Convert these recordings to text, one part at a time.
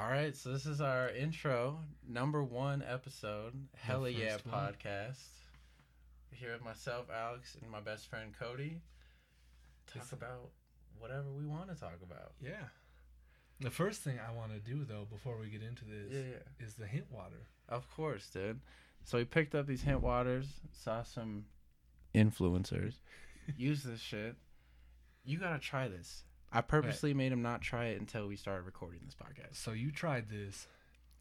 All right, so this is our intro, number one episode, Hella Yeah one. podcast. Here with myself, Alex, and my best friend Cody. Talk This- about whatever we want to talk about. Yeah. The first thing I want to do though, before we get into this, Yeah, yeah. is the hint water. Of course, dude. So we picked up these hint waters, saw some influencers use this shit. You gotta try this. I purposely made him not try it until we started recording this podcast. So you tried this,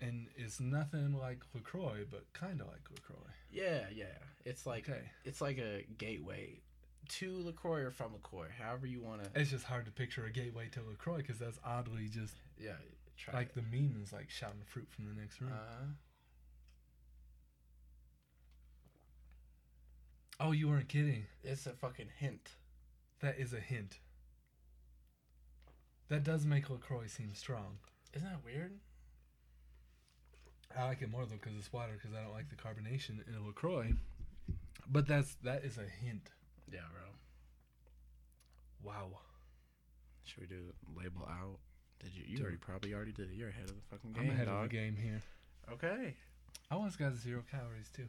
and it's nothing like Lacroix, but kind of like Lacroix. Yeah, yeah. It's like Okay. it's like a gateway to Lacroix or from Lacroix, however you want to. It's just hard to picture a gateway to Lacroix because that's oddly just Yeah, try like it. the meme is like shouting fruit from the next room. Uh, oh, you weren't kidding. it's a fucking hint. That is a hint. That does make Lacroix seem strong. Isn't that weird? I like it more though because it's water because I don't like the carbonation in a Lacroix. But that's that is a hint. Yeah, bro. Wow. Should we do label out? Did you? You Dude. already probably already did it. You're ahead of the fucking game, I'm ahead dog. of the game here. Okay. I almost got zero calories too.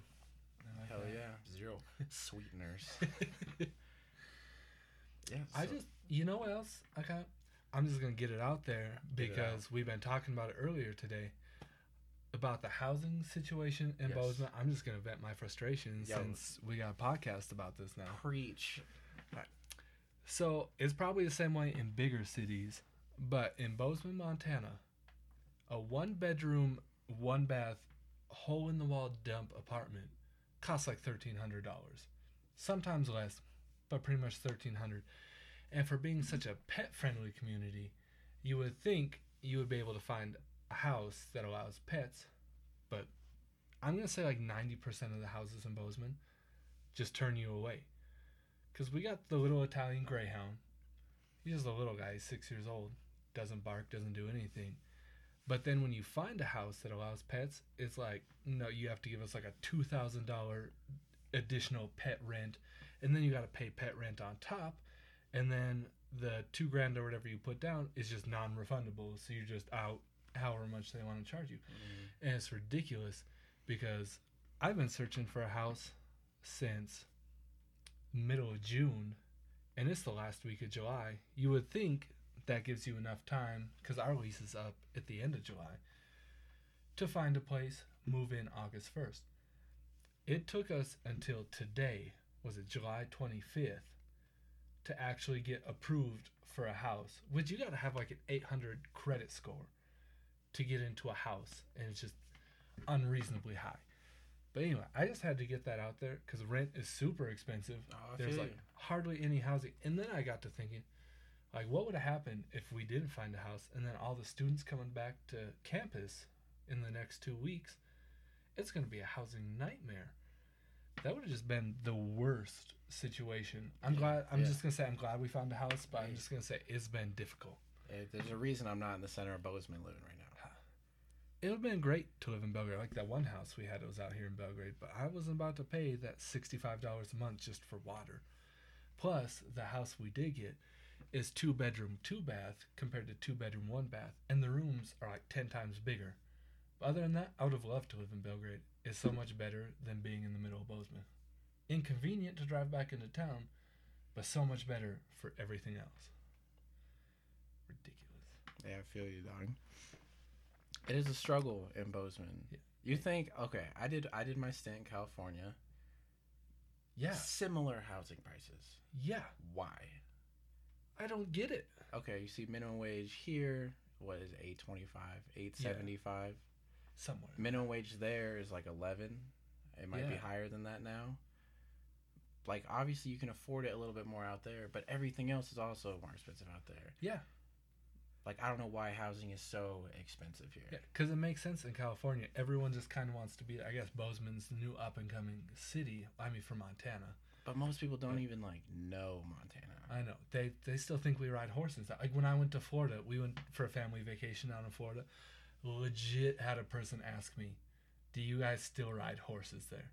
Like Hell that. yeah. Zero sweeteners. yeah. I just, you know what else I got? I'm just gonna get it out there because we've been talking about it earlier today about the housing situation in Yes. Bozeman. I'm just gonna vent my frustration Yo. since we got a podcast about this now. preach. So it's probably the same way in bigger cities, but in Bozeman, Montana, a one bedroom, one bath, hole in the wall dump apartment costs like thirteen hundred dollars. Sometimes less, but pretty much thirteen hundred. And for being such a pet friendly community, you would think you would be able to find a house that allows pets, but I'm gonna say like ninety percent of the houses in Bozeman just turn you away. Because we got the little Italian Greyhound. He's just a little guy, he's six years old. Doesn't bark, doesn't do anything. But then when you find a house that allows pets, it's like, no, you have to give us like a $2,000 additional pet rent. And then you got to pay pet rent on top. And then the two grand or whatever you put down is just non refundable. So you're just out however much they want to charge you. Mm-hmm. And it's ridiculous because I've been searching for a house since middle of June, and it's the last week of July. You would think that gives you enough time because our lease is up at the end of July to find a place, move in August 1st. It took us until today, was it July 25th, to actually get approved for a house, which you got to have like an 800 credit score to get into a house, and it's just unreasonably high. But anyway, I just had to get that out there because rent is super expensive. Oh, There's like you. hardly any housing. And then I got to thinking, like, what would have happened if we didn't find a house and then all the students coming back to campus in the next two weeks? It's going to be a housing nightmare. That would have just been the worst situation. I'm glad. I'm yeah. just gonna say I'm glad we found a house, but I'm just gonna say it's been difficult. Eh, There's a reason I'm not in the center of Bozeman living right now. It would have been great to live in Belgrade. Like that one house we had, it was out here in Belgrade, but I wasn't about to pay that sixty-five dollars a month just for water. Plus, the house we did get is two bedroom, two bath compared to two bedroom, one bath, and the rooms are like ten times bigger. But other than that, I would have loved to live in Belgrade. It's so much better than being in the middle of Bozeman. Inconvenient to drive back into town, but so much better for everything else. Ridiculous. Yeah, I feel you, dog. It is a struggle in Bozeman. Yeah. You think okay? I did I did my stint in California. Yeah, Similar housing prices. yeah. Why? I don't get it. Okay, you see minimum wage here. What is eight twenty five, eight seventy five. Somewhere. Minimum wage there is like eleven. It might be higher than that now. Like obviously you can afford it a little bit more out there, but everything else is also more expensive out there. Yeah. Like I don't know why housing is so expensive here. Yeah, because it makes sense in California. Everyone just kind of wants to be, I guess, Bozeman's new up and coming city. I mean, for Montana. But most people don't But- even like know Montana. I know. They they still think we ride horses. Like when I went to Florida, we went for a family vacation down in Florida. Legit had a person ask me, Do you guys still ride horses there?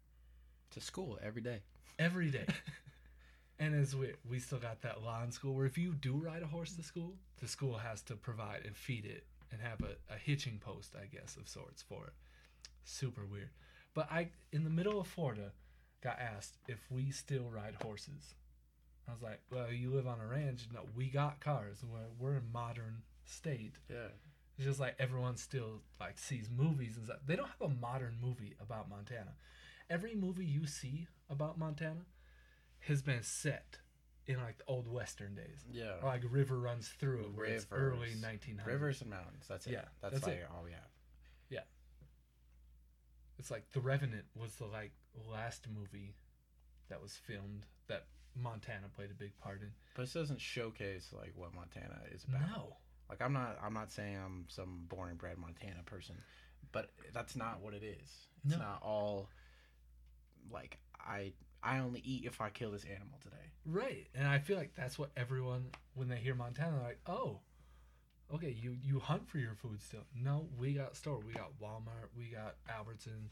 To school every day. Every day. and as weird. We still got that law in school where if you do ride a horse to school, the school has to provide and feed it and have a, a hitching post, I guess, of sorts for it. Super weird. But I, in the middle of Florida, got asked if we still ride horses. I was like, well, you live on a ranch. No, we got cars. We're, we're in modern state. Yeah. It's just like everyone still like sees movies and stuff. They don't have a modern movie about Montana. Every movie you see about Montana has been set in like the old western days. Yeah. Or like river runs through it, where it's early Rivers. 1900s. Rivers and mountains. That's it. Yeah, That's, that's like it. all we have. Yeah. It's like The Revenant was the like last movie that was filmed that Montana played a big part in. But this doesn't showcase like what Montana is about. No. Like I'm not I'm not saying I'm some born and bred Montana person, but that's not what it is. It's No. not all like I I only eat if I kill this animal today. Right. And I feel like that's what everyone when they hear Montana they're like, "Oh, okay, you you hunt for your food still." No, we got store. We got Walmart, we got Albertsons,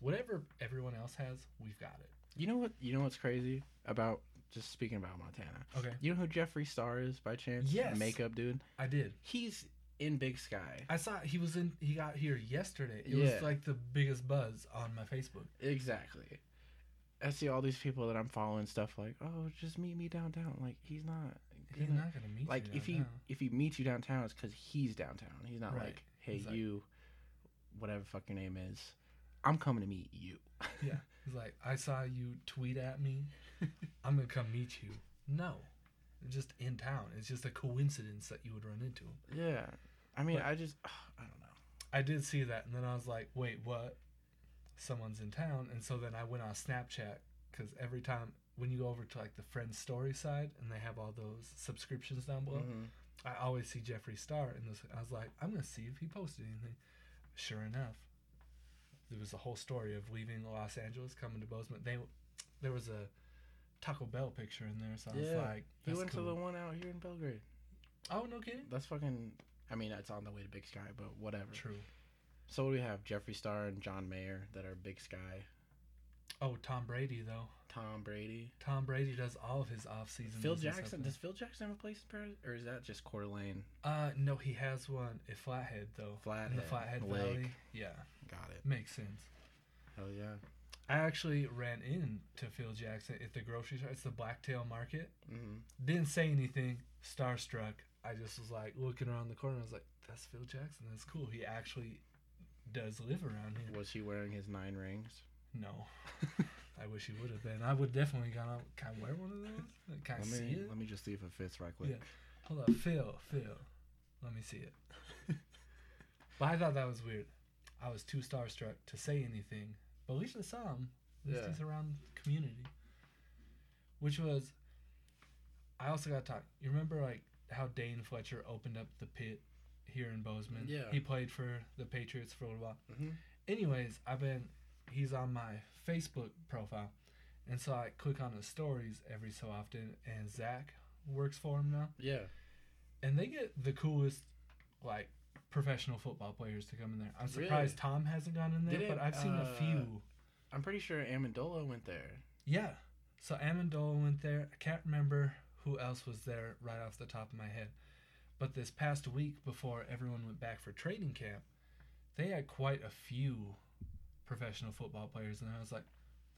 Whatever everyone else has, we've got it. You know what you know what's crazy about just speaking about Montana. Okay. You know who Jeffree Star is by chance? Yes. Makeup dude. I did. He's in Big Sky. I saw he was in he got here yesterday. It Yeah. was like the biggest buzz on my Facebook. Exactly. I see all these people that I'm following stuff like, oh, just meet me downtown. Like he's not. He's gonna- not gonna meet like you if he if he meets you downtown, it's because he's downtown. He's not Right. like, hey, He's like- you, whatever fuck your name is, I'm coming to meet you. Yeah. He's like, I saw you tweet at me. I'm gonna come meet you. No. Just in town. It's just a coincidence that you would run into him. Yeah, I mean, But- I just, I don't know. I did see that, and then I was like, wait, what? Someone's in town, and so then I went on Snapchat because every time when you go over to like the friend story side and they have all those subscriptions down below, Mhm. I always see Jeffree Star, and this, I was like, I'm gonna see if he posted anything. Sure enough, there was a whole story of leaving Los Angeles, coming to Bozeman. They, there was a Taco Bell picture in there, so I was Yeah, like, He went to the one out here in Belgrade. Oh no kidding. That's fucking. I mean, it's on the way to Big Sky, but whatever. True. So what do we have? Jeffree Star and John Mayer that are Big Sky. Oh, Tom Brady though. Tom Brady. Tom Brady does all of his off season. Phil Jackson. Does Phil Jackson have a place in Paris, or is that just Coeur d'Alene? Uh, no, he has one at Flathead though. Flathead. In the Flathead Lake. Valley. Yeah, Got it. makes sense. Hell yeah. I actually ran into Phil Jackson at the grocery store. It's the Blacktail Market. hmm Didn't say anything. Starstruck. I just was like looking around the corner. I was like, "That's Phil Jackson. That's cool. He actually does live around here." Was he wearing his nine rings? No, I wish he would have been. I would definitely gone out. Can I wear one of those? Can I let see me it? let me just see if it fits right quick. Yeah. Hold up, Phil, Phil. Let me see it. but I thought that was weird. I was too starstruck to say anything. But at least I saw him. At least Yeah. he's around the community. Which was I also got to talk. You remember like how Dane Fletcher opened up the pit here in Bozeman? Yeah. He played for the Patriots for a little while. hmm Anyways, I've been he's on my Facebook profile. And so I click on his stories every so often and Zach works for him now Yeah. and they get the coolest like professional football players to come in there. I'm surprised Tom hasn't gone in there, Didn't, but I've seen a uh, few. I'm pretty sure Amendola went there. Yeah. So Amendola went there. I can't remember who else was there right off the top of my head. But this past week before everyone went back for training camp, they had quite a few professional football players and I was like,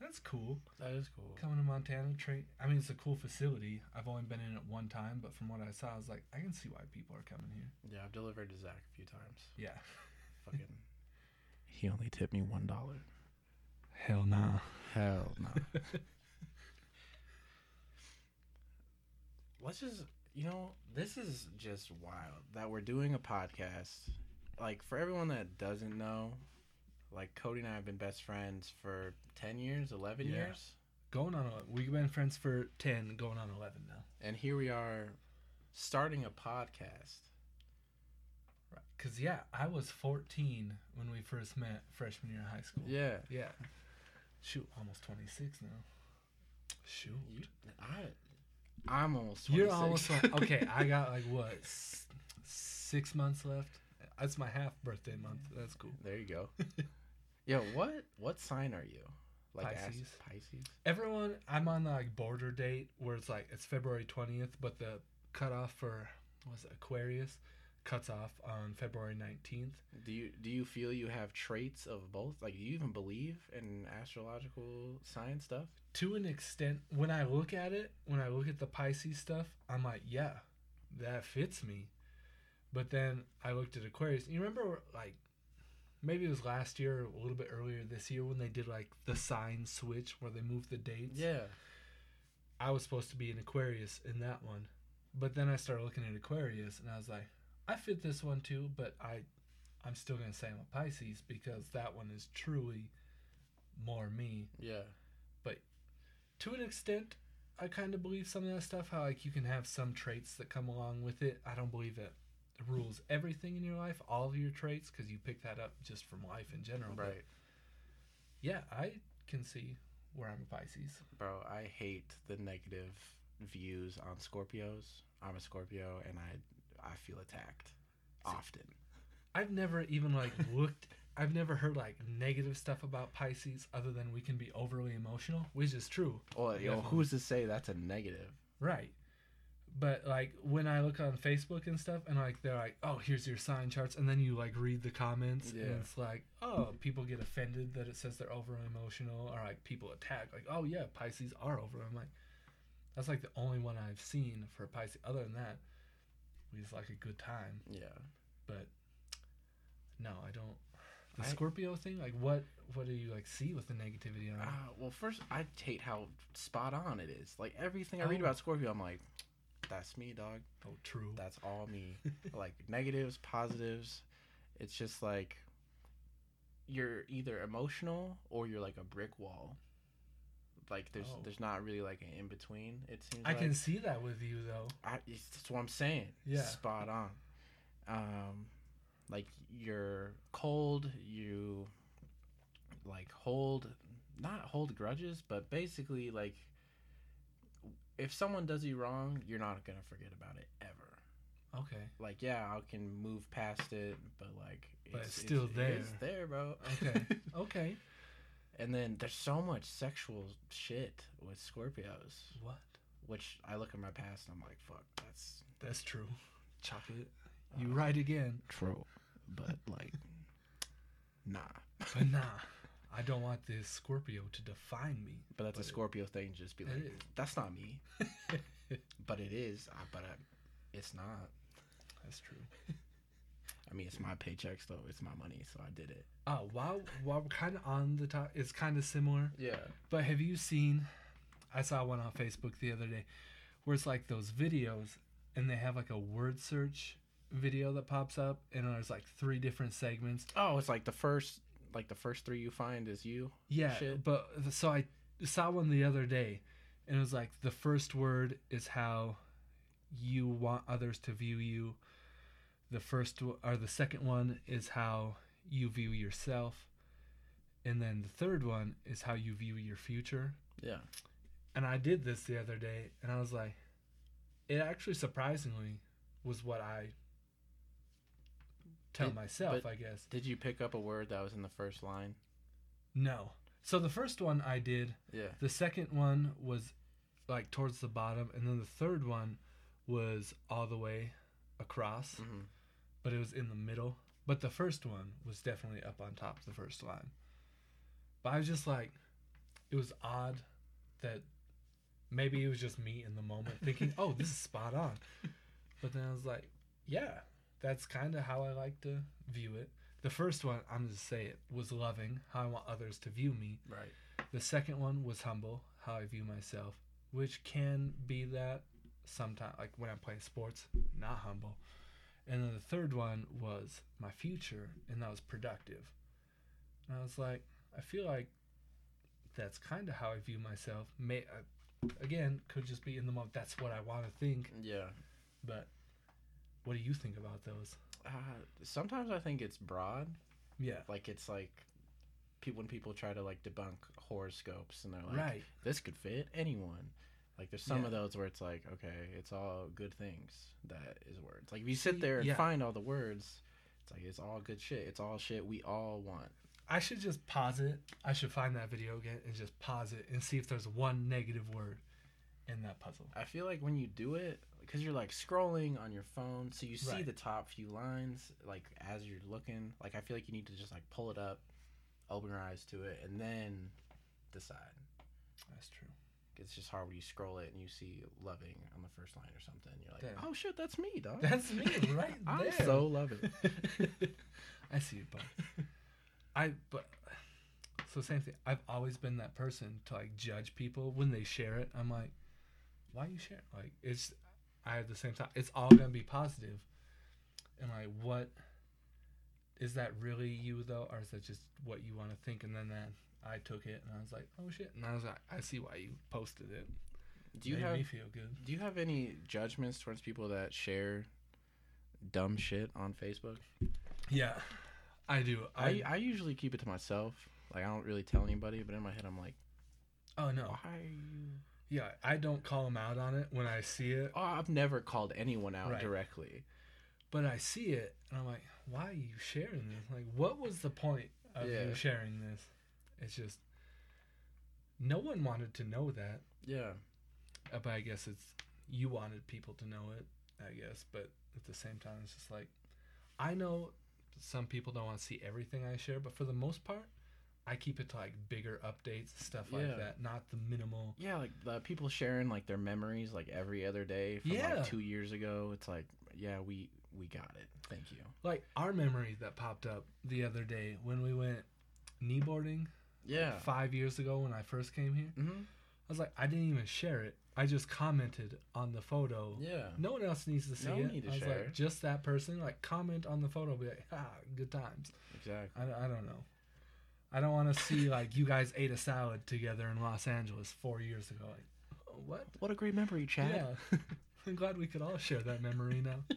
that's cool. That is cool. Coming to Montana, train. I mean, it's a cool facility. I've only been in it one time, but from what I saw, I was like, I can see why people are coming here. Yeah, I've delivered to Zach a few times. Yeah. Fucking. he only tipped me one dollar. Hell nah. Hell no. Let's just, you know, this is just wild that we're doing a podcast. Like, for everyone that doesn't know, like, Cody and I have been best friends for 10 years, 11 Yeah. years. Going on, a, we've been friends for 10, going on 11 now. And here we are starting a podcast. Right. Because, yeah, I was 14 when we first met freshman year of high school. Yeah. Yeah. Shoot, almost 26 now. Shoot. You, I, I'm almost 26. You're almost, okay, I got like what, s- six months left? That's my half birthday month. That's cool. there you go. Yo, what what sign are you? Like ask- Pisces. Pisces. Everyone, I'm on the like border date where it's like it's February 20th, but the cutoff for was Aquarius cuts off on February 19th. Do you do you feel you have traits of both? Like, do you even believe in astrological science stuff? To an extent, when I look at it, when I look at the Pisces stuff, I'm like, yeah, that fits me. But then I looked at Aquarius. You remember, like, maybe it was last year or a little bit earlier this year when they did like the sign switch where they moved the dates. Yeah. I was supposed to be an Aquarius in that one. But then I started looking at Aquarius and I was like, I fit this one too, but I I'm still gonna say I'm a Pisces because that one is truly more me. Yeah. But to an extent, I kind of believe some of that stuff. How like you can have some traits that come along with it. I don't believe it rules everything in your life, all of your traits, because you pick that up just from life in general. But Right. yeah, I can see where I'm a Pisces. Bro, I hate the negative views on Scorpios. I'm a Scorpio and I I feel attacked often. I've never even like looked. I've never heard like negative stuff about Pisces other than we can be overly emotional, which is true. Well, know, who's to say that's a negative? Right. But like when I look on Facebook and stuff, and like they're like, "Oh, here's your sign charts," and then you like read the comments, Yeah. and it's like, "Oh, people get offended that it says they're over emotional," or like people attack, like, "Oh yeah, Pisces are over." I'm like, that's like the only one I've seen for Pisces. Other than that, it's like a good time. Yeah. But no, I don't. The I- Scorpio thing, like what? What do you like see with the negativity on it? Uh, well, first, I hate how spot on it is. Like everything I read Oh. about Scorpio, I'm like, that's me, dog. oh, true. That's all me. like negatives, positives. It's just like you're either emotional or you're like a brick wall. Like there's Oh. there's not really like an in between. It seems. I like. can see that with you though. I, it's- that's what I'm saying. Yeah. Spot on. Um, like you're cold. You like hold, not hold grudges, but basically like if someone does you wrong, you're not gonna forget about it ever. Okay. Like yeah, I can move past it, but like But it's still there. It's there, bro. Okay. Okay. And then there's so much sexual shit with Scorpios, What? which I look at my past and I'm like, fuck, that's That's true. it. You right again. True, but like, nah. But nah, I don't want this Scorpio to define me. But that's But a it- Scorpio thing. Just be like, that's not me. but it is. But uh, it's not. That's true. I mean, it's my paychecks though. It's my money, so I did it. Oh, while while we're kind of on the top, it's kind of similar. Yeah. But have you seen? I saw one on Facebook the other day, where it's like those videos, and they have like a word search video that pops up, and there's like three different segments. Oh, it's like the first, like the first three you find is you. Yeah, Shit. but so I saw one the other day, and it was like the first word is how you want others to view you. The first or the second one is how you view yourself, and then the third one is how you view your future. Yeah. And I did this the other day, and I was like, it actually surprisingly was what I tell myself. I guess Did you pick up a word that was in the first line? no. So the first one I did. Yeah. The second one was like towards the bottom, and then the third one was all the way across, hmm but it was in the middle. But the first one was definitely up on top of the first line. But I was just like, it was odd that maybe it was just me in the moment thinking, oh, this is spot on. But then I was like, yeah, that's kind of how I like to view it. The first one, I'm just say it, was loving, how I want others to view me. Right. The second one was humble, how I view myself, which can be that sometimes, like when I'm playing sports, not humble. And then the third one was my future, and that was productive. And I was like, I feel like that's kind of how I view myself. May uh, again could just be in the moment. That's what I want to think. Yeah. But what do you think about those? Uh, sometimes I think it's broad. Yeah, Like it's like people when people try to like debunk horoscopes and they're like, right. this could fit anyone. Like there's some Yeah. of those where it's like, okay, it's all good things that is words. Like if you sit there and yeah. find all the words, it's like it's all good shit. It's all shit we all want. I should just pause it. I should find that video again and just pause it and see if there's one negative word. in that puzzle. I feel like when you do it, because you're like scrolling on your phone, so you see Right. the top few lines like as you're looking. Like I feel like you need to just like pull it up, open your eyes to it, and then decide. That's true. It's just hard when you scroll it and you see loving on the first line or something. You're like, Damn. oh shit, that's me, dog. That's me right I there. so love it. I see it, but I but so same thing. I've always been that person to like judge people when they share it. I'm like, why you share? it? Like it's I have the same time. It's all gonna be positive, and like what is that really you though, or is that just what you want to think? And then then I took it and I was like, oh shit, and I was like, I see why you posted it. Do you Made have me feel good? Do you have any judgments towards people that share dumb shit on Facebook? Yeah, I do. I, I usually keep it to myself. Like I don't really tell anybody, but in my head I'm like, oh no. why are you? Yeah, I don't call them out on it when I see it, Oh, I've never called anyone out Right. directly. but I see it and I'm like, why are you sharing this? Like, what was the point of Yeah. you sharing this? It's just no one wanted to know that, Yeah, uh, but I guess it's you wanted people to know it. I guess, but at the same time, it's just like I know some people don't want to see everything I share, but for the most part. I keep it to like bigger updates, stuff like Yeah. that, not the minimal. yeah. Like the people sharing like their memories like every other day from Yeah. like two years ago. It's like, yeah, we we got it. Thank you. Like our memory that popped up the other day when we went kneeboarding Yeah. five years ago when I first came here. Mm-hmm. I was like, I didn't even share it. I just commented on the photo. Yeah. No one else needs to see No it. need to I was share. like, just that person. Like, comment on the photo. Be like, ah, good times. Exactly. I, don't- I don't know. I don't want to see like you guys ate a salad together in Los Angeles four years ago. Like, oh, what? What a great memory, Chad. Yeah. I'm glad we could all share that memory now.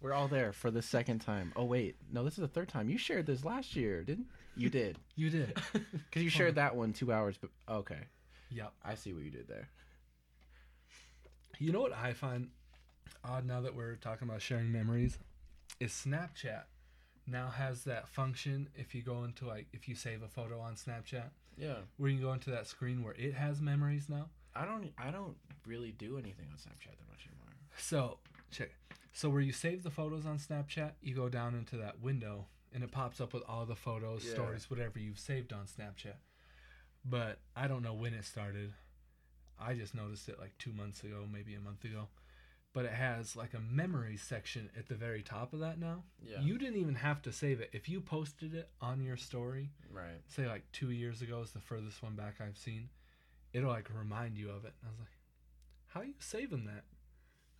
We're all there for the second time. Oh wait, no, this is the third time. You shared this last year, didn't you? Did You did. because you shared that one two hours. But okay, Yep. I see what you did there. You know what I find odd now that we're talking about sharing memories is Snapchat now has that function if you go into like if you save a photo on Snapchat Yeah, where you can go into that screen where it has memories now. I don't. I don't really do anything on Snapchat that much anymore. So check. So where you save the photos on Snapchat, you go down into that window and it pops up with all the photos, Yeah. stories, whatever you've saved on Snapchat. But I don't know when it started. I just noticed it like two months ago, maybe a month ago. But it has like a memory section at the very top of that now. Yeah. You didn't even have to save it. If you posted it on your story, right. say like two years ago is the furthest one back I've seen, it'll like remind you of it. And I was like, how are you saving that?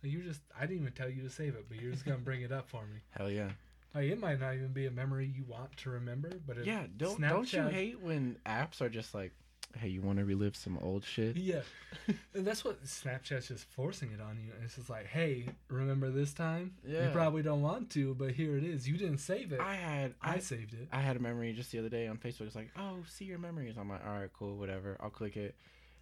You just, I didn't even tell you to save it, but you're just going to bring it up for me. Hell yeah. Like, it might not even be a memory you want to remember, but Yeah. Don't don't you hate when apps are just like, hey, you want to relive some old shit? Yeah. and that's what Snapchat's just forcing it on you. And it's just like, hey, remember this time? Yeah, You probably don't want to, but here it is. You didn't save it. I, I had I saved it. I had a memory just the other day on Facebook. It's like, oh, see your memories. I'm like, all right, cool, whatever. I'll click it.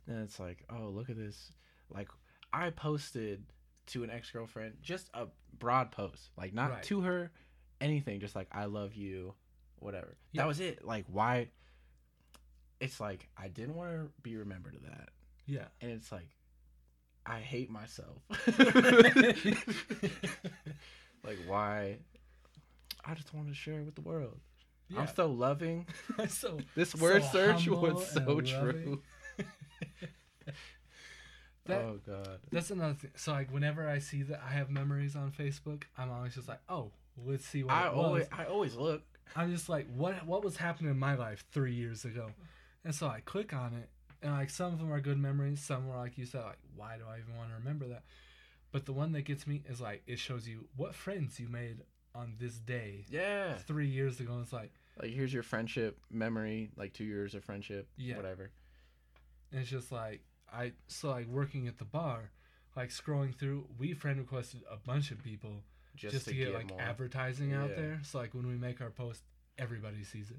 Then it's like, oh, look at this. Like, I posted to an ex girlfriend just a broad post, like not Right. to her, anything, just like I love you, whatever. Yeah. That was it. Like, why? It's like I didn't want to be remembered of that, Yeah. and it's like I hate myself. like, why? I just want to share it with the world. yeah. I'm so loving. so This word So search was so true. That- oh god. That's another thing. So like whenever I see that I have memories on Facebook, I'm always just like, oh, let's see what I always I always look. I'm just like, what what was happening in my life three years ago? And so I click on it, and like some of them are good memories, some are like you said, like why do I even want to remember that? But the one that gets me is like it shows you what friends you made on this day Yeah. three years ago. And it's like Like here's your friendship memory, like two years of friendship. Yeah. Whatever. and it's just like I so like working at the bar, like scrolling through, we friend requested a bunch of people Just, just, to, get, like more. advertising out Yeah. there. So like when we make our post, everybody sees it.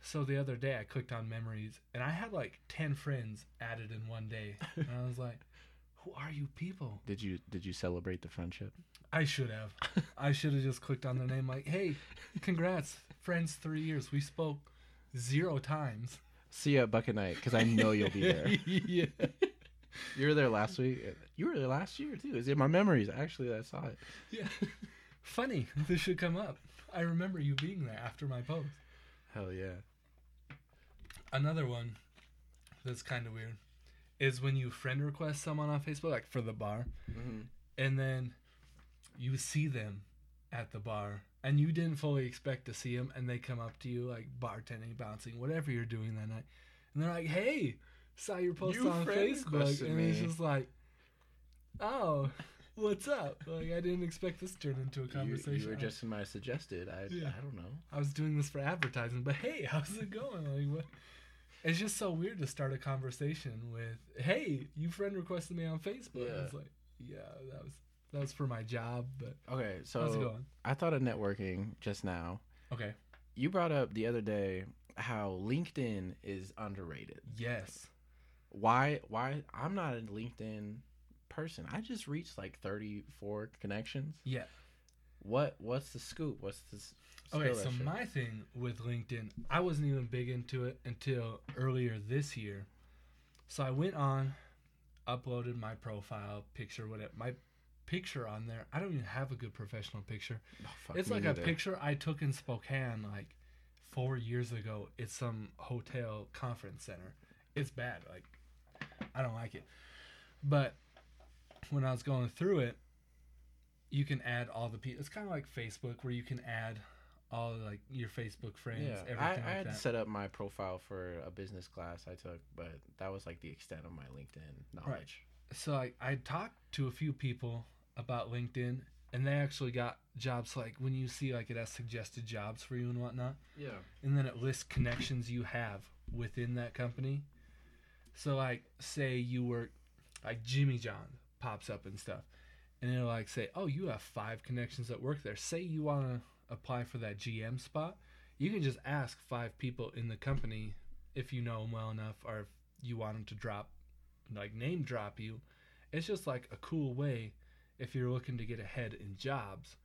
So the other day I clicked on memories and I had like ten friends added in one day, and I was like, "Who are you people?" Did you did you celebrate the friendship? I should have. I should have just clicked on their name like, "Hey, congrats, friends, three years. We spoke zero times." See you at Bucket Night because I know you'll be there. yeah. You were there last week. You were there last year too. Is in my memories. Actually, I saw it. Yeah. Funny. This should come up. I remember you being there after my post. Hell yeah. Another one that's kind of weird is when you friend request someone on Facebook, like for the bar, Mm-hmm. and then you see them at the bar and you didn't fully expect to see them and they come up to you like bartending bouncing whatever you're doing that night and they're like hey saw your post You on facebook and it's me." just like oh what's up like i didn't expect this to turn into a conversation you were just in my suggested. I Yeah. I don't know. I was doing this for advertising, but hey, how's it going? Like, what? It's just so weird to start a conversation with, "Hey, you friend requested me on Facebook." Yeah. It's like, yeah, that was that was for my job, but Okay, how's it so going? I thought of networking just now. Okay. You brought up the other day how LinkedIn is underrated. Yes. Why? Why? I'm not a LinkedIn person. I just reached like 34 connections. Yeah. What? What's the scoop? What's this? Okay, so my thing with LinkedIn, I wasn't even big into it until earlier this year. So I went on, uploaded my profile picture, whatever. My picture on there, I don't even have a good professional picture. Oh, it's like a picture I took in Spokane like four years ago. It's some hotel conference center. It's bad. Like I don't like it. But when I was going through it, you can add all the people. It's kind of like Facebook, where you can add all like your Facebook friends, Yeah, everything I, I like had that. set up my profile for a business class I took, but that was like the extent of my LinkedIn knowledge. Right. so I, I talked to a few people about LinkedIn, and they actually got jobs like when you see like it has suggested jobs for you and whatnot. Yeah. and then it lists connections you have within that company. So like say you work like Jimmy John pops up and stuff. And it'll like say, "Oh, you have five connections that work there." Say you want to apply for that GM spot, you can just ask five people in the company if you know them well enough or if you want them to drop like name drop you. It's just like a cool way if you're looking to get ahead in jobs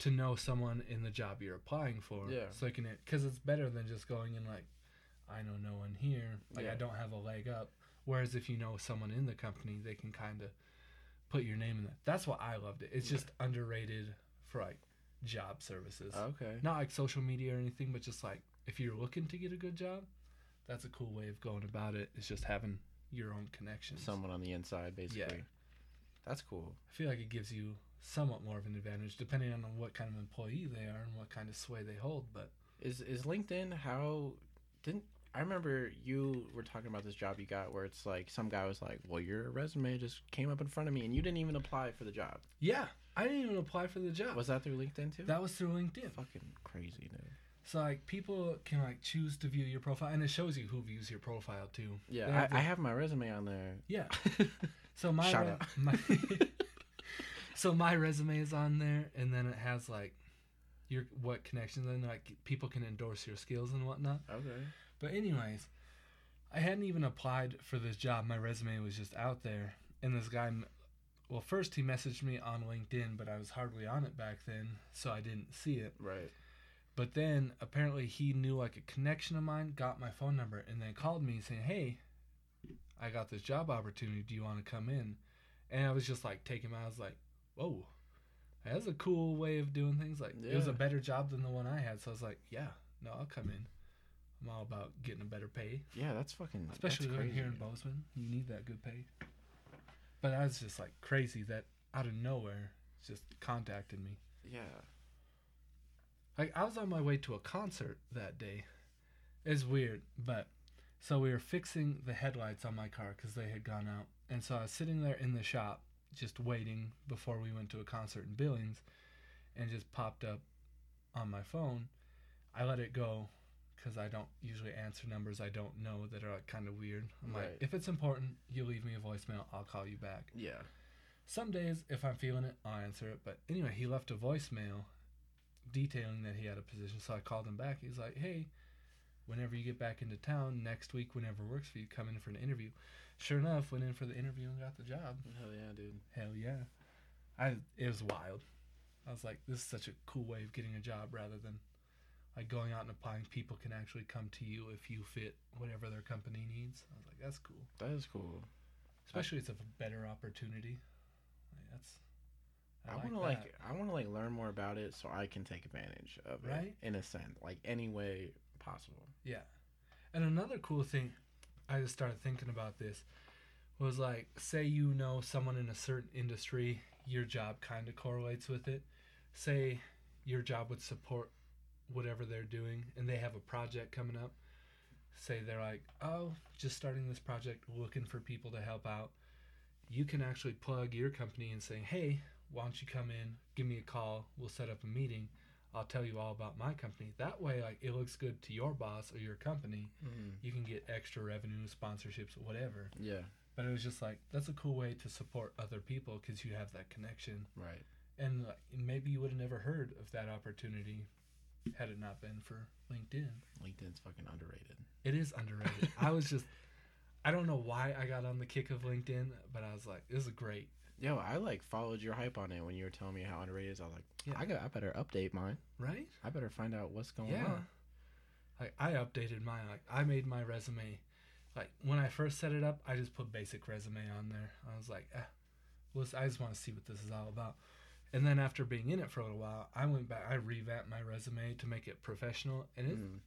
to know someone in the job you're applying for. Yeah. So you can, because it's better than just going in like, I know no one here. Like Yeah. I don't have a leg up. Whereas if you know someone in the company, they can kind of put your name in that. That's why I loved it. It's just underrated for like job services. Okay. Not like social media or anything, but just like if you're looking to get a good job, that's a cool way of going about it. It's just having your own connections. Someone on the inside, basically. Yeah. That's cool. I feel like it gives you somewhat more of an advantage depending on what kind of employee they are and what kind of sway they hold. But Is is LinkedIn how didn't I remember you were talking about this job you got where it's like some guy was like, "Well, your resume just came up in front of me and you didn't even apply for the job." yeah, I didn't even apply for the job. Was that through LinkedIn too? that was through LinkedIn. fucking crazy, dude. So like people can like choose to view your profile, and it shows you who views your profile too. Yeah, have I, I have my resume on there. yeah. So my, Shout re- out. my so my resume is on there, and then it has like your what connections, and like people can endorse your skills and whatnot. Okay. But anyways, I hadn't even applied for this job. My resume was just out there, and this guy, well, first he messaged me on LinkedIn, but I was hardly on it back then, so I didn't see it. Right. But then apparently he knew like a connection of mine, got my phone number, and then called me saying, "Hey, I got this job opportunity. Do you want to come in?" And I was just like taking him. out. I was like, "Whoa, that's a cool way of doing things. Like it was a better job than the one I had." So I was like, "Yeah, no, I'll come in. I'm all about getting a better pay, Yeah, that's fucking. especially that's crazy. here in Bozeman. You need that good pay." But I was just like crazy that out of nowhere just contacted me. Yeah. Like I was on my way to a concert that day. It's weird, but so we were fixing the headlights on my car because they had gone out, and so I was sitting there in the shop just waiting before we went to a concert in Billings, and just popped up on my phone. I let it go because I don't usually answer numbers I don't know that are like kind of weird. I'm Right. like, if it's important, you leave me a voicemail, I'll call you back. Yeah. Some days, if I'm feeling it, I'll answer it. But anyway, he left a voicemail detailing that he had a position. So I called him back. He's like, hey, whenever you get back into town next week, whenever works for you, come in for an interview. Sure enough, went in for the interview and got the job. Hell yeah, dude. Hell yeah. I It was wild. I was like, this is such a cool way of getting a job rather than like going out and applying. People can actually come to you if you fit whatever their company needs. I was like, that's cool. That is cool. especially it's a better opportunity. Like, that's I, like want to like I want to like learn more about it so I can take advantage of Right? it in a sense, like any way possible. Yeah. And another cool thing, I just started thinking about this, was like, say you know someone in a certain industry, your job kind of correlates with it. Say your job would support whatever they're doing, and they have a project coming up. Say they're like, oh, just starting this project, looking for people to help out. You can actually plug your company and say, hey, why don't you come in, give me a call, we'll set up a meeting. I'll tell you all about my company. That way, like it looks good to your boss or your company. Mm-hmm. You can get extra revenue, sponsorships, whatever. Yeah, But it was just like that's a cool way to support other people because you have that connection. right. And like, maybe you would have never heard of that opportunity had it not been for LinkedIn. LinkedIn's fucking underrated. It is underrated. I was just, I don't know why I got on the kick of LinkedIn, but I was like, this is great. Yo, I like followed your hype on it when you were telling me how underrated it is. I was like, Yeah. I got, I better update mine. Right? I better find out what's going yeah. on. Like I updated mine. Like I made my resume. Like when I first set it up, I just put basic resume on there. I was like, eh, well, I just want to see what this is all about. And then after being in it for a little while, I went back. I revamped my resume to make it professional. And it Mm.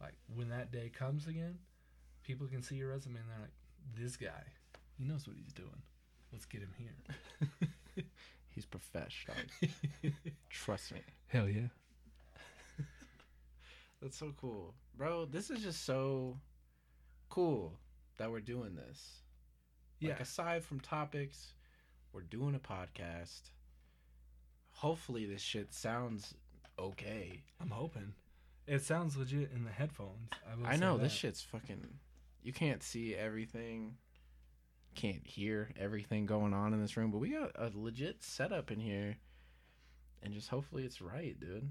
like when that day comes again, people can see your resume and they're like, this guy, he knows what he's doing. Let's get him here. He's professional. Trust me. Hell yeah. That's so cool. Bro, this is just so cool that we're doing this. Yeah. Like aside from topics, we're doing a podcast. Hopefully this shit sounds okay. I'm hoping. It sounds legit in the headphones. I, I know this shit's fucking you can't see everything. Can't hear everything going on in this room, but we got a legit setup in here. And just hopefully it's right, dude.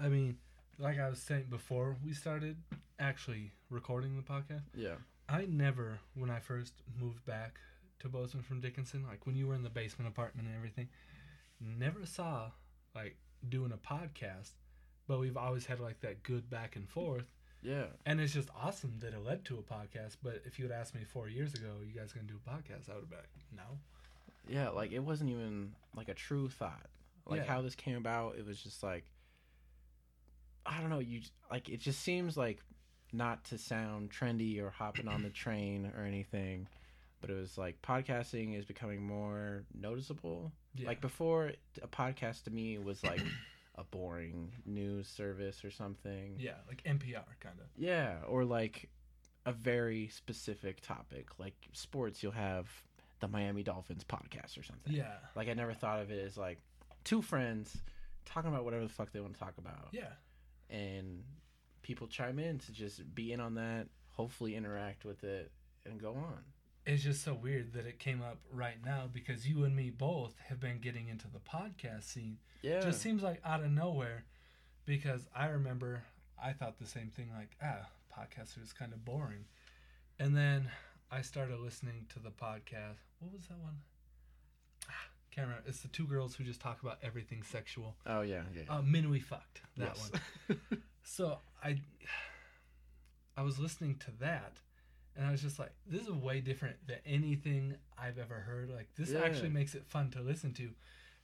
I mean, like I was saying before we started actually recording the podcast, Yeah. I never, when I first moved back to Bozeman from Dickinson, like when you were in the basement apartment and everything, never saw like doing a podcast, but we've always had like that good back and forth. Yeah. And it's just awesome that it led to a podcast. But if you had asked me four years ago, you guys gonna do a podcast, I would have been like, no. Yeah, like it wasn't even like a true thought. Like Yeah. how this came about, it was just like I don't know, you like it just seems like not to sound trendy or hopping on the train or anything, but it was like podcasting is becoming more noticeable. Yeah. Like before a podcast to me was like a boring news service or something. yeah, like NPR kind of. Yeah, or like a very specific topic, like sports. You'll have the Miami Dolphins podcast or something. Yeah. Like I never thought of it as like two friends talking about whatever the fuck they want to talk about, Yeah. and people chime in to just be in on that. Hopefully, interact with it and go on. It's just so weird that it came up right now because you and me both have been getting into the podcast scene. Yeah, Just seems like out of nowhere because I remember I thought the same thing like, ah, podcasts are just kind of boring. And then I started listening to the podcast. What was that one? Ah, can't remember. It's the two girls who just talk about everything sexual. oh yeah, yeah. Uh, Min We Fucked. That Yes. one. So I I was listening to that and I was just like, this is way different than anything I've ever heard. Like this Yeah. actually makes it fun to listen to.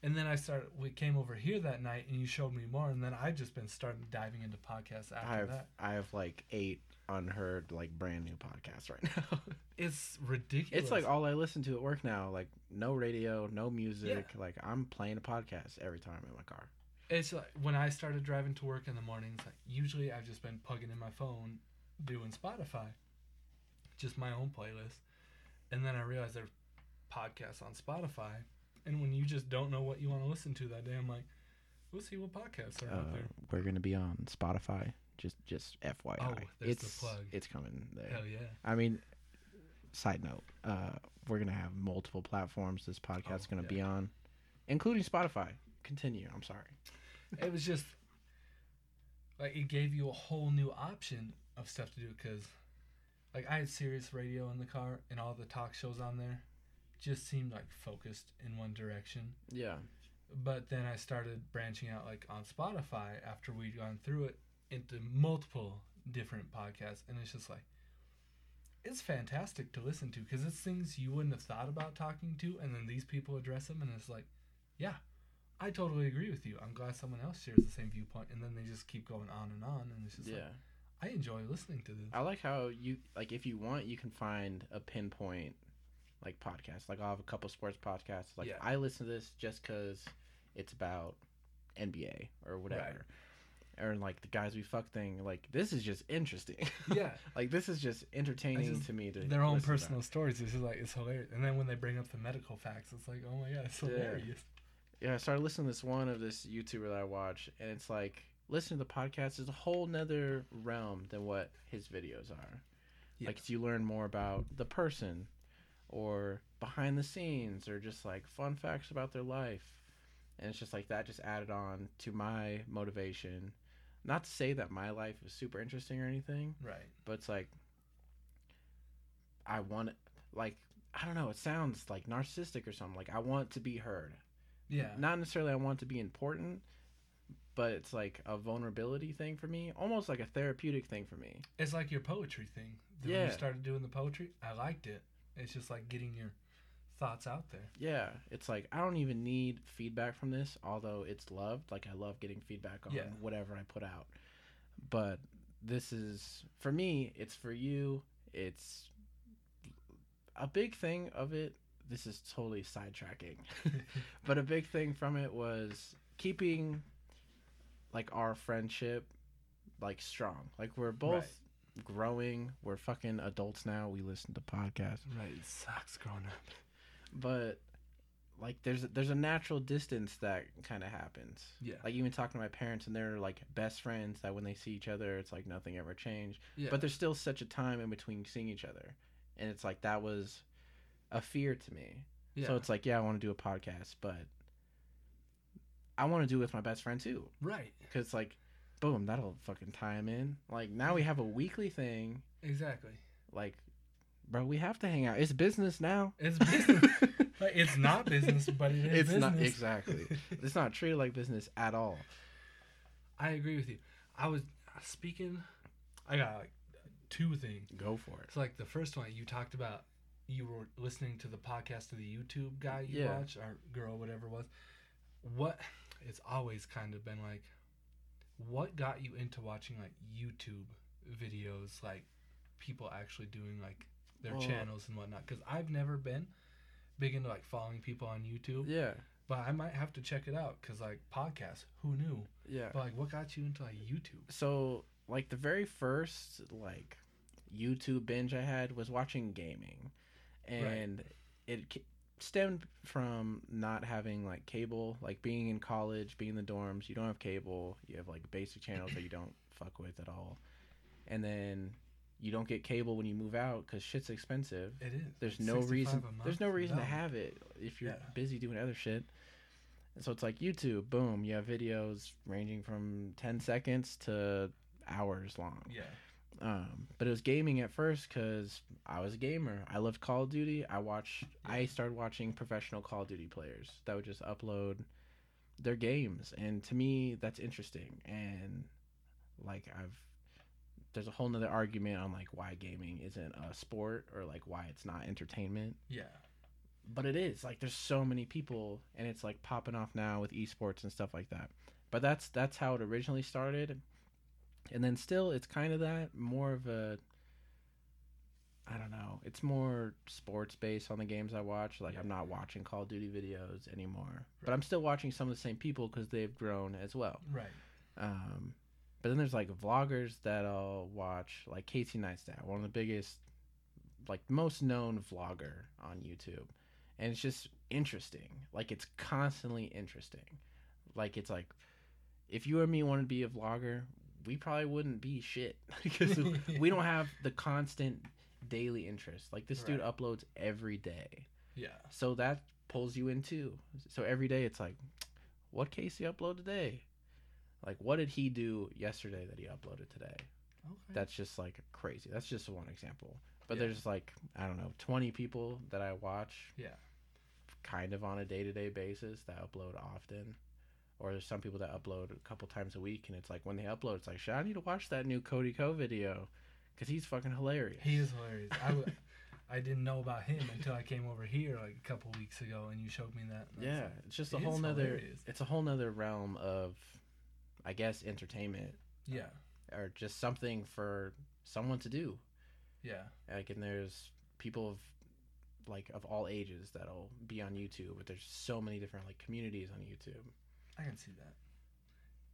And then I started we came over here that night and you showed me more and then I've just been starting diving into podcasts after I have that. I have like eight unheard like brand new podcasts right now. It's ridiculous. it's like all I listen to at work now. Like no radio, no music. Like I'm playing a podcast every time I'm in my car. It's like when I started driving to work in the mornings, like usually I've just been plugging in my phone doing Spotify. Just my own playlist. And then I realized there's podcasts on Spotify. And when you just don't know what you want to listen to that day, I'm like, we'll see what podcasts are Uh, out there. we're gonna be on Spotify. Just just FYI. Oh, there's the it's plug. it's coming there. Hell yeah. I mean, side note, uh, we're gonna have multiple platforms this podcast's Oh, gonna yeah. be on, including Spotify. Continue. I'm sorry. It was just like it gave you a whole new option of stuff to do because like I had Sirius Radio in the car and all the talk shows on there just seemed like focused in one direction. Yeah. but then I started branching out like on Spotify after we'd gone through it into multiple different podcasts and it's just like it's fantastic to listen to because it's things you wouldn't have thought about talking to, and then these people address them, and it's like, yeah, I totally agree with you. I'm glad someone else shares the same viewpoint, and then they just keep going on and on, and it's just Yeah. like, I enjoy listening to this. I like how you like if you want you can find a pinpoint like podcast. Like I'll have a couple sports podcasts. Like Yeah. I listen to this just cuz it's about NBA or whatever. Or like the guys we fuck thing, like this is just interesting. Yeah. like this is just entertaining just- to me to Their own personal stories. It's just like it's hilarious, and then when they bring up the medical facts, it's like, oh my god, it's Yeah. hilarious. Yeah, I started listening to this one of this YouTuber that I watch, and it's like listening to the podcast is a whole nother realm than what his videos are. Yeah. Like you learn more about the person, or behind the scenes, or just like fun facts about their life, and it's just like that just added on to my motivation. Not to say that my life is super interesting or anything, Right. but it's like I want like I don't know. It sounds like narcissistic or something. Like I want to be heard Yeah. not necessarily I want to be important, but it's like a vulnerability thing for me, almost like a therapeutic thing for me. It's like your poetry thing. When Yeah. you started doing the poetry, I liked it. It's just like getting your thoughts out there. Yeah, it's like I don't even need feedback from this, although it's loved. Like I love getting feedback on Yeah. whatever I put out. But this is for me, it's for you. It's a big thing of it. This is totally sidetracking. but a big thing from it was keeping like our friendship like strong. Like we're both growing. We're fucking adults now. We listen to podcasts. right. It sucks growing up. But like there's there's a natural distance that kind of happens. Yeah. Like even talking to my parents and they're like best friends that when they see each other it's like nothing ever changed. Yeah. But there's still such a time in between seeing each other. And it's like that was a fear to me. yeah. So it's like, yeah, I want to do a podcast, but I want to do it with my best friend too. right. Because, like, boom, that'll fucking tie him in. Like, now we have a weekly thing. Exactly. Like, bro, we have to hang out. It's business now. It's business. Like, it's not business, but it is It's business. not exactly. it's not treated like business at all. I agree with you. I was uh, speaking. I got like two things. Go for it. It's like the first one you talked about. You were listening to the podcast of the YouTube guy you Yeah. watch or girl, whatever it was. What? It's always kind of been like, what got you into watching like YouTube videos, like people actually doing like their Well- channels and whatnot? Because I've never been big into like following people on YouTube, Yeah. but I might have to check it out because like podcasts, who knew? Yeah. But like, what got you into like YouTube? So, like, the very first, like, YouTube binge I had was watching gaming. And it c- stemmed from not having, like, cable. Like, being in college, being in the dorms, you don't have cable. You have, like, basic channels that you don't fuck with at all. And then you don't get cable when you move out because shit's expensive. It is. There's no reason. There's no reason to have it if you're Yeah. busy doing other shit. And so it's like YouTube. Boom, you have videos ranging from ten seconds to hours long. Yeah. Um, but it was gaming at first because I was a gamer. I loved Call of Duty. I watched. I started watching professional Call of Duty players that would just upload their games, and to me, that's interesting. And like I've, there's a whole nother argument on like why gaming isn't a sport or like why it's not entertainment Yeah. but it is like there's so many people and it's like popping off now with esports and stuff like that but that's that's how it originally started and then still it's kind of that more of a i don't know it's more sports based on the games i watch like Yeah. i'm not watching call of duty videos anymore but i'm still watching some of the same people because they've grown as well Right. um, but then there's like vloggers that I'll watch, like Casey Neistat, one of the biggest, like most known vlogger on YouTube, and it's just interesting. Like it's constantly interesting. Like it's like, if you or me wanted to be a vlogger, we probably wouldn't be shit because we don't have the constant daily interest. Like this dude Right. uploads every day, Yeah. so that pulls you in too. So every day it's like, what case Casey upload today? Like what did he do yesterday that he uploaded today? Okay. That's just like crazy. That's just one example. But Yeah. there's like I don't know, 20 people that I watch Yeah. kind of on a day-to-day basis that upload often. Or there's some people that upload a couple times a week and it's like when they upload it's like, "Shit, I need to watch that new Cody Ko video." because he's fucking hilarious. He is hilarious. I w- I didn't know about him until I came over here like a couple weeks ago, and you showed me that. and I was Yeah, like, it's just a He whole nother. hilarious. It's a whole nother realm of, I guess, entertainment yeah, or just something for someone to do. yeah, Like, and there's people of, like, of all ages that'll be on YouTube. But there's so many different like communities on YouTube. I can see that.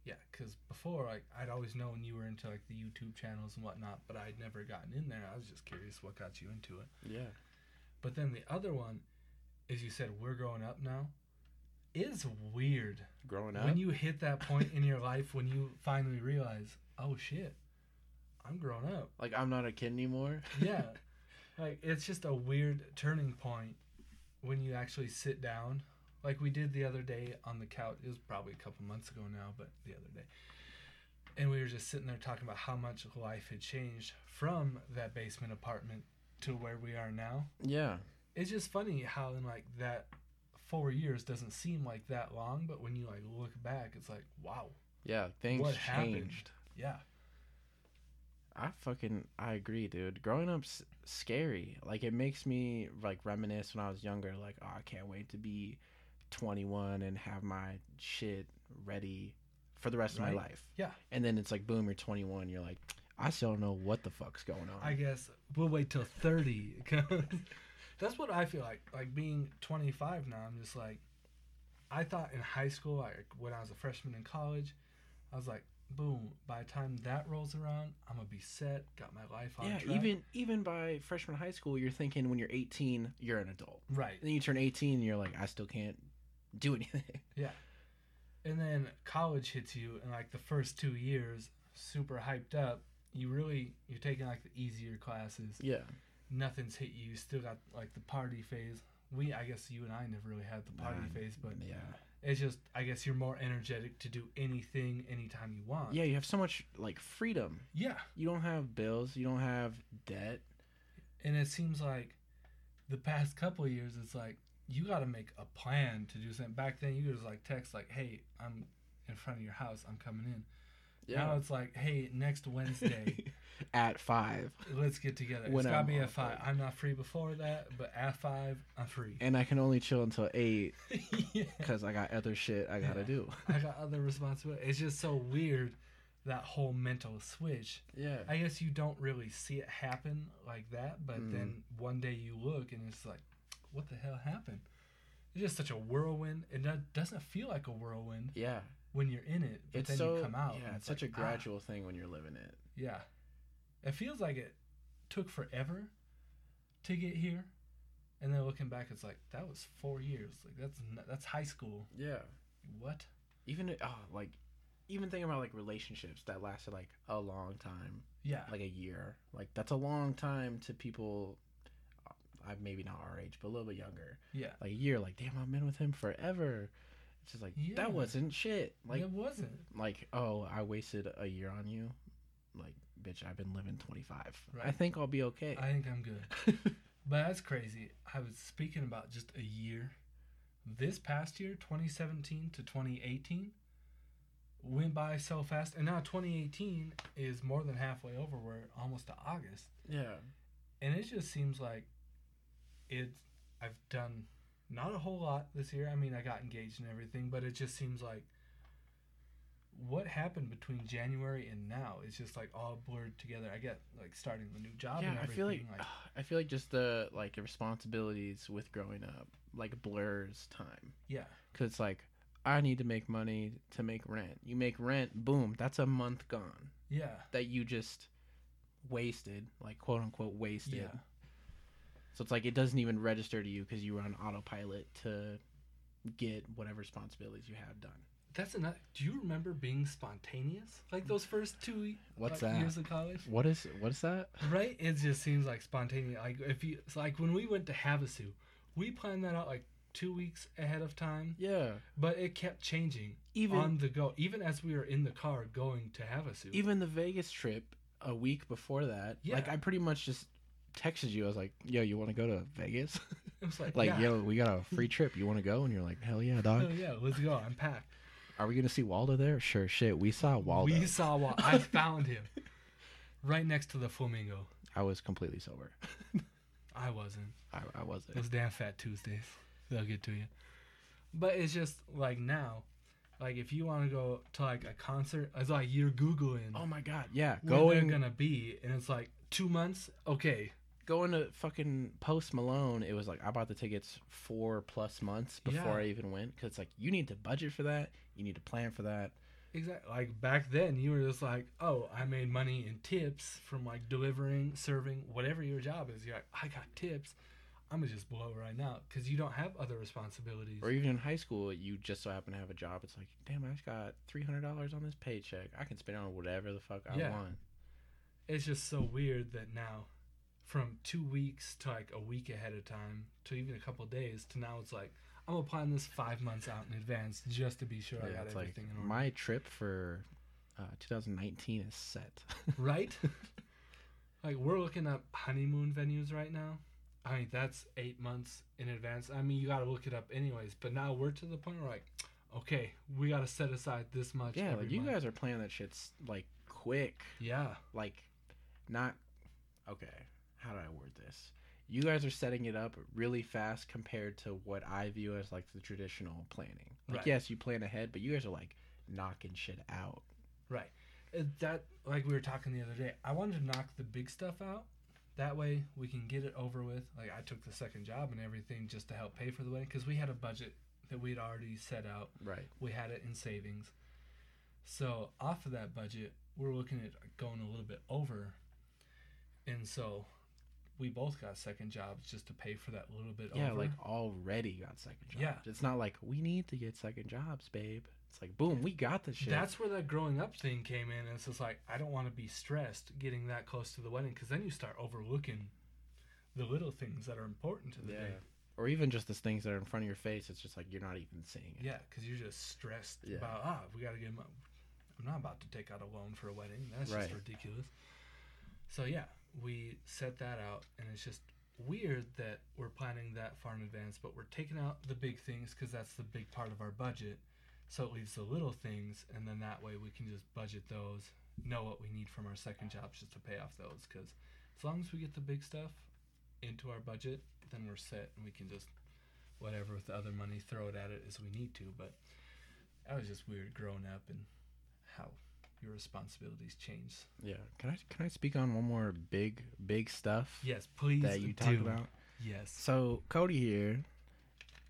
Yeah, because before, like, I'd always known you were into like the YouTube channels and whatnot, but I'd never gotten in there. I was just curious what got you into it. Yeah. But then the other one, is you said we're growing up now, is weird. Growing up. When you hit that point in your life when you finally realize, oh shit, I'm grown up. like, I'm not a kid anymore. Yeah. like it's just a weird turning point when you actually sit down. Like we did the other day on the couch. It was probably a couple months ago now, but the other day. And we were just sitting there talking about how much life had changed from that basement apartment to where we are now. yeah. It's just funny how in like that four years doesn't seem like that long, but when you like look back, it's like, wow, Yeah. Things What happened? changed. yeah, I fucking I agree, dude. Growing up's scary. Like it makes me like reminisce when I was younger. Like, oh, I can't wait to be 21 and have my shit ready for the rest of my life. Yeah. And then it's like, boom, you're 21. You're like, I still don't know what the fuck's going on. I guess we'll wait till 30. 'cause That's what I feel like. Like being 25 now, I'm just like, I thought in high school, like when I was a freshman in college, I was like, boom, by the time that rolls around, I'm going to be set, got my life on yeah, track. even even by freshman high school, you're thinking when you're 18, you're an adult. Right. And then you turn 18, and you're like, I still can't do anything. Yeah. And then college hits you, and like the first two years, super hyped up. You really, you're taking like the easier classes. yeah. Nothing's hit you. You still got like the party phase. We, I guess you and I never really had the party Nah, phase, but yeah. It's just, I guess you're more energetic to do anything anytime you want. Yeah, you have so much like freedom. Yeah. You don't have bills. You don't have debt. And it seems like the past couple of years, it's like you got to make a plan to do something. Back then, you just like text, like, hey, I'm in front of your house. I'm coming in. Yeah. Now it's like, hey, next Wednesday, at five, let's get together. When it's got to be at 5. like- I'm not free before that, but at 5, I'm free. and I can only chill until eight yeah. because I got other shit I gotta Yeah. do. I got other responsibilities. It's just so weird, that whole mental switch. Yeah, I guess you don't really see it happen like that, but Mm. then one day you look and it's like, what the hell happened? It's just such a whirlwind. It do- doesn't feel like a whirlwind yeah. when you're in it, but It's then so you come out. yeah. and It's such like, a ah, gradual thing when you're living it. yeah, it feels like it took forever to get here, and then looking back, it's like that was four years. Like that's that's high school. Yeah. What? Even oh, like even thinking about like relationships that lasted like a long time, Yeah, like a year. Like that's a long time to people. I maybe not our age, but a little bit younger. yeah. Like a year. Like damn, I've been with him forever. It's just like Yeah. that wasn't shit. Like it wasn't. like oh, I wasted a year on you. Like bitch, I've been living 25. Right. I think I'll be okay. I think I'm good. But that's crazy. I was speaking about just a year. This past year, 2017 to 2018, went by so fast. And now 2018 is more than halfway over. We're almost to August. yeah. And it just seems like it's, I've done not a whole lot this year. I mean, I got engaged and everything, but it just seems like what happened between January and now is just like all blurred together. I get like starting the new job yeah, and I feel like, like I feel like just the like responsibilities with growing up like blurs time yeah. because it's like I need to make money to make rent. You make rent, boom, that's a month gone Yeah. that you just wasted, like quote unquote wasted. Yeah. So it's like it doesn't even register to you because you were on autopilot to get whatever responsibilities you have done. That's another. Do you remember being spontaneous like those first two What's like, that? years of college? What is what is that? Right. It just seems like spontaneous. Like if you, it's like when we went to Havasu, we planned that out like two weeks ahead of time, Yeah, but it kept changing even on the go. Even as we were in the car going to Havasu. even the Vegas trip a week before that, yeah. like I pretty much just texted you. I was like, "Yo, you want to go to Vegas? it was like, like, yo, we got a free trip. You want to go?" And you're like, "Hell yeah, dog. oh, yeah, let's go. I'm packed. Are we gonna see Waldo there? Sure, shit. We saw Waldo. We saw. Wa- I found him. right next to the flamingo. I was completely sober. I wasn't. I, I wasn't. Those damn fat Tuesdays. They'll get to you. But it's just like now, like if you want to go to like a concert, it's like you're googling Oh my god, yeah. Going gonna be, and it's like two months. Okay, going to fucking Post Malone, it was like I bought the tickets four plus months before Yeah. I even went because it's like you need to budget for that, you need to plan for that. exactly. Like back then, you were just like, oh, I made money in tips from like delivering, serving, whatever your job is. You're like, I got tips. I'm gonna just blow right now because you don't have other responsibilities. Or even in high school, you just so happen to have a job. It's like, damn, I just got three hundred dollars on this paycheck. I can spend on whatever the fuck I Yeah. want. it's just so weird that now from two weeks to like a week ahead of time to even a couple days to now it's like i'm gonna plan this five months out in advance just to be sure i Yeah, got it's like in order my trip for uh, 2019 is set. right like we're looking up honeymoon venues right now i mean that's eight months in advance i mean you gotta look it up anyways but now we're to the point where like okay we gotta set aside this much yeah, like you month. guys are planning that shit's like quick. yeah like not okay how do i word this you guys are setting it up really fast compared to what i view as like the traditional planning like Right. yes you plan ahead but you guys are like knocking shit out Right. Uh, That like we were talking the other day. I wanted to knock the big stuff out. That way we can get it over with. Like I took the second job and everything just to help pay for the wedding because we had a budget that we'd already set out. right We had it in savings. So off of that budget, we're looking at going a little bit over. And so we both got second jobs just to pay for that little bit yeah over. like already got second jobs Yeah. it's not like we need to get second jobs babe it's like boom we got the shit That's where that growing up thing came in. And it's just like, I don't want to be stressed getting that close to the wedding because then you start overlooking the little things that are important to the yeah day. or even just the things that are in front of your face it's just like you're not even seeing it Yeah, because you're just stressed Yeah. about, ah, we got to get mo- I'm not about to take out a loan for a wedding. That's Right. just ridiculous. So, yeah, we set that out. And it's just weird that we're planning that far in advance, but we're taking out the big things because that's the big part of our budget. So it leaves the little things, and then that way we can just budget those, know what we need from our second jobs just to pay off those. Because as long as we get the big stuff into our budget, then we're set, and we can just whatever with the other money throw it at it as we need to. But that was just weird growing up and how your responsibilities change. yeah can i can i speak on one more big big stuff Yes, please. that you talked about Yes. So Cody here,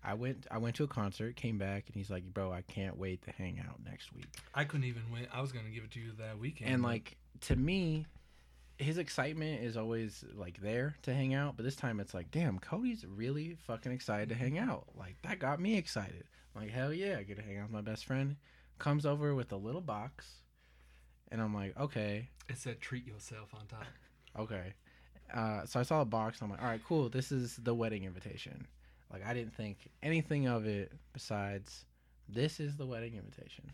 I went I went to a concert, came back, and he's like, "Bro, I can't wait to hang out next week." I couldn't even wait. I was gonna give it to you that weekend. And like to me, his excitement is always like there to hang out, but this time it's like, "Damn, Cody's really fucking excited to hang out." Like that got me excited. I'm like, "Hell yeah, I get to hang out with my best friend." Comes over with a little box, and I'm like, "Okay, it said treat yourself on top. Okay. Uh, so I saw a box. I'm like, all right, cool. This is the wedding invitation. Like, I didn't think anything of it besides this is the wedding invitation.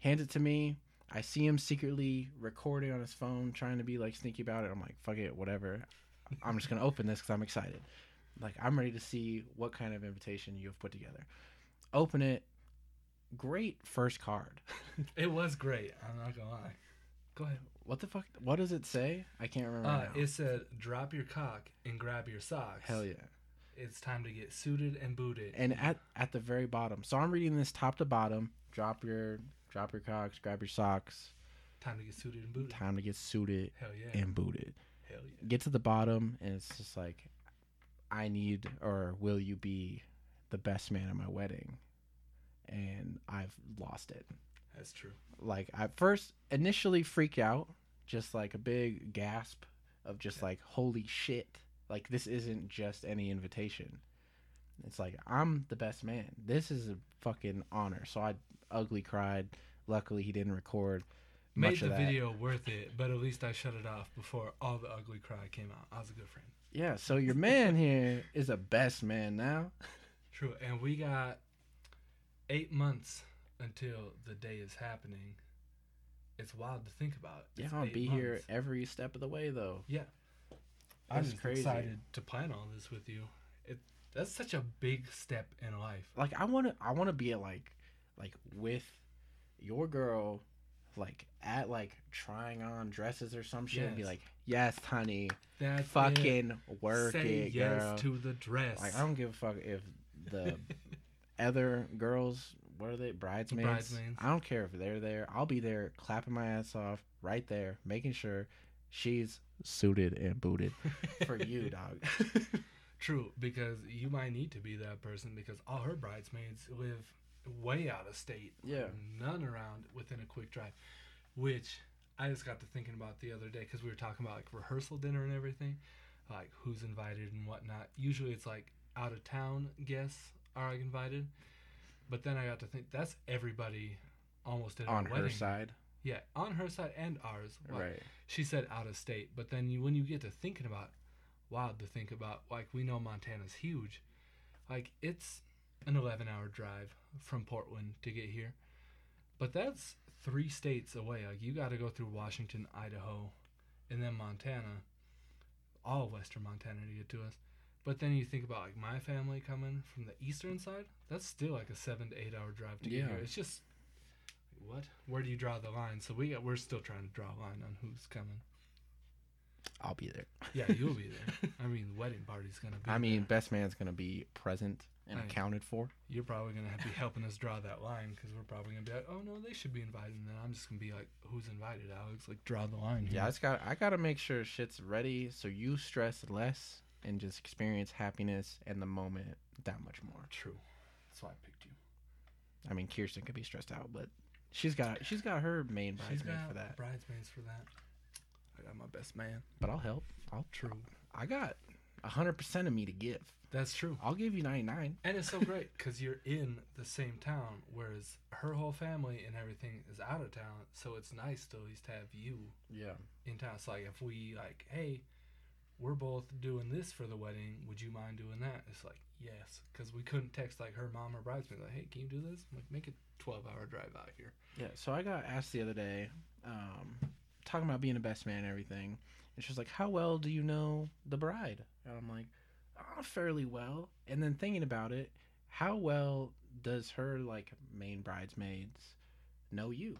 Hands it to me. I see him secretly recording on his phone, trying to be like sneaky about it. I'm like, fuck it, whatever. I'm just gonna open this because I'm excited. Like, I'm ready to see what kind of invitation you have put together. Open it. Great first card. It was great. I'm not gonna lie. Go ahead. What the fuck? What does it say? I can't remember. Uh, it said drop your cock and grab your socks. Hell yeah. It's time to get suited and booted. and at at the very bottom. So I'm reading this top to bottom. Drop your drop your cocks, grab your socks. time to get suited and booted. Time to get suited Hell yeah. and booted. Hell yeah. Get to the bottom, and it's just like, I need or will you be the best man at my wedding? And I've lost it. That's true. Like I first initially freaked out, just like a big gasp of just Yeah. like holy shit. Like this isn't just any invitation. It's like I'm the best man. This is a fucking honor. So I ugly cried. Luckily he didn't record Made much the of that. video worth it, but at least I shut it off before all the ugly cry came out. I was a good friend. Yeah, so your man here is a best man now. True. And we got eight months until the day is happening. It's wild to think about. Yeah, It's I'll be here every step of the way though. Yeah. I'm just crazy. excited to plan all this with you. It that's such a big step in life. like I want to I want to be at like like with your girl like at like trying on dresses or some shit and be like, "Yes, honey, That's it. fucking work Say it, yes girl." to the dress. Like I don't give a fuck if the other girls, what are they, bridesmaids? bridesmaids. I don't care if they're there. I'll be there, clapping my ass off, right there, making sure she's suited and booted for you, dog. True, because you might need to be that person because all her bridesmaids live way out of state. Yeah. None around within a quick drive, which I just got to thinking about the other day because we were talking about like rehearsal dinner and everything, like who's invited and whatnot. Usually it's like out of town guests are invited, but then I got to think that's everybody almost at On her wedding. side, Yeah, on her side and ours. Right? she said out of state, but then you, when you get to thinking about, wild to think about, like we know Montana's huge, like it's an 11 hour drive from Portland to get here, but that's three states away. Like you got to go through Washington, Idaho, and then Montana, all of western Montana to get to us. But then you think about like my family coming from the eastern side, that's still like a seven to eight hour drive to get Yeah. here. It's just what? Where do you draw the line? So we got, we're still trying to draw a line on who's coming. I'll be there. Yeah, you'll be there. I mean, the wedding party's gonna be. I mean, there. best man's gonna be present and Right. accounted for. you're probably gonna be helping us draw that line because we're probably gonna be like, oh no, they should be invited. And then I'm just gonna be like, who's invited, Alex? Like, draw the line. Here. Yeah, I got I gotta make sure shit's ready so you stress less and just experience happiness and the moment that much more. true. That's why I picked you. I mean, Kirsten could be stressed out, but she's got she's got her main bridesmaid for that. bridesmaids for that. I got my best man. But I'll help. I'll True. I got hundred percent of me to give. That's true. I'll give you ninety nine. And it's so great because you're in the same town, whereas her whole family and everything is out of town. So it's nice to at least have you Yeah. in town. It's like if we like, hey, we're both doing this for the wedding. Would you mind doing that? It's like yes, because we couldn't text like her mom or bridesmaid like, hey, can you do this? I'm like make a twelve hour drive out here. Yeah, so I got asked the other day, um, talking about being a best man and everything, and she was like, "How well do you know the bride?" And I'm like, oh, "Fairly well." And then thinking about it, how well does her like main bridesmaids know you?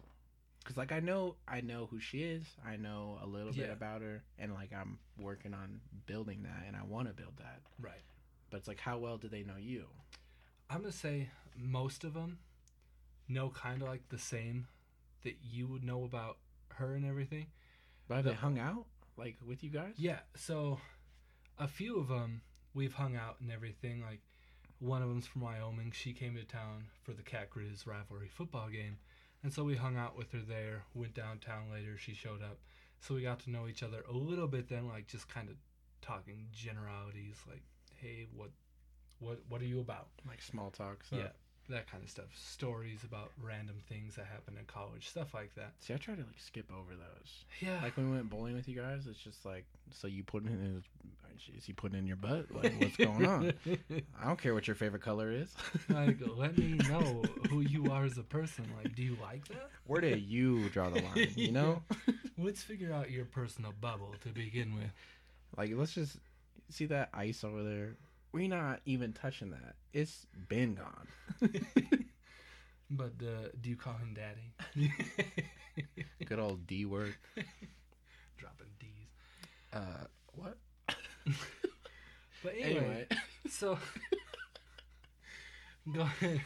Because like I know, I know who she is. I know a little bit about her, and like I'm working on building that, and I want to build that. Right. But it's like, how well do they know you? I'm gonna say most of them know kind of like the same that you would know about her and everything. But have The- they hung out like with you guys? Yeah, so a few of them we've hung out and everything. Like one of them's from Wyoming. She came to town for the Cat Grizz rivalry football game, and so we hung out with her there. Went downtown later. She showed up, so we got to know each other a little bit. Then, like just kind of talking generalities, like, "Hey, what, what, what are you about?" Like small talk. So. Yeah, that kind of stuff. Stories about random things that happened in college, stuff like that. See, I try to like skip over those. Yeah, Like when we went bowling with you guys, it's just like, so you put it in his, is he putting in your butt? Like, what's going on? I don't care what your favorite color is. like, let me know who you are as a person. Like, do you like that? Where did you draw the line? You know, Let's figure out your personal bubble to begin with. like let's just see that ice over there. We're not even touching that. It's been gone. But uh, do you call him daddy? Good old D word. Dropping D's. Uh, what? But anyway, Anyway, so going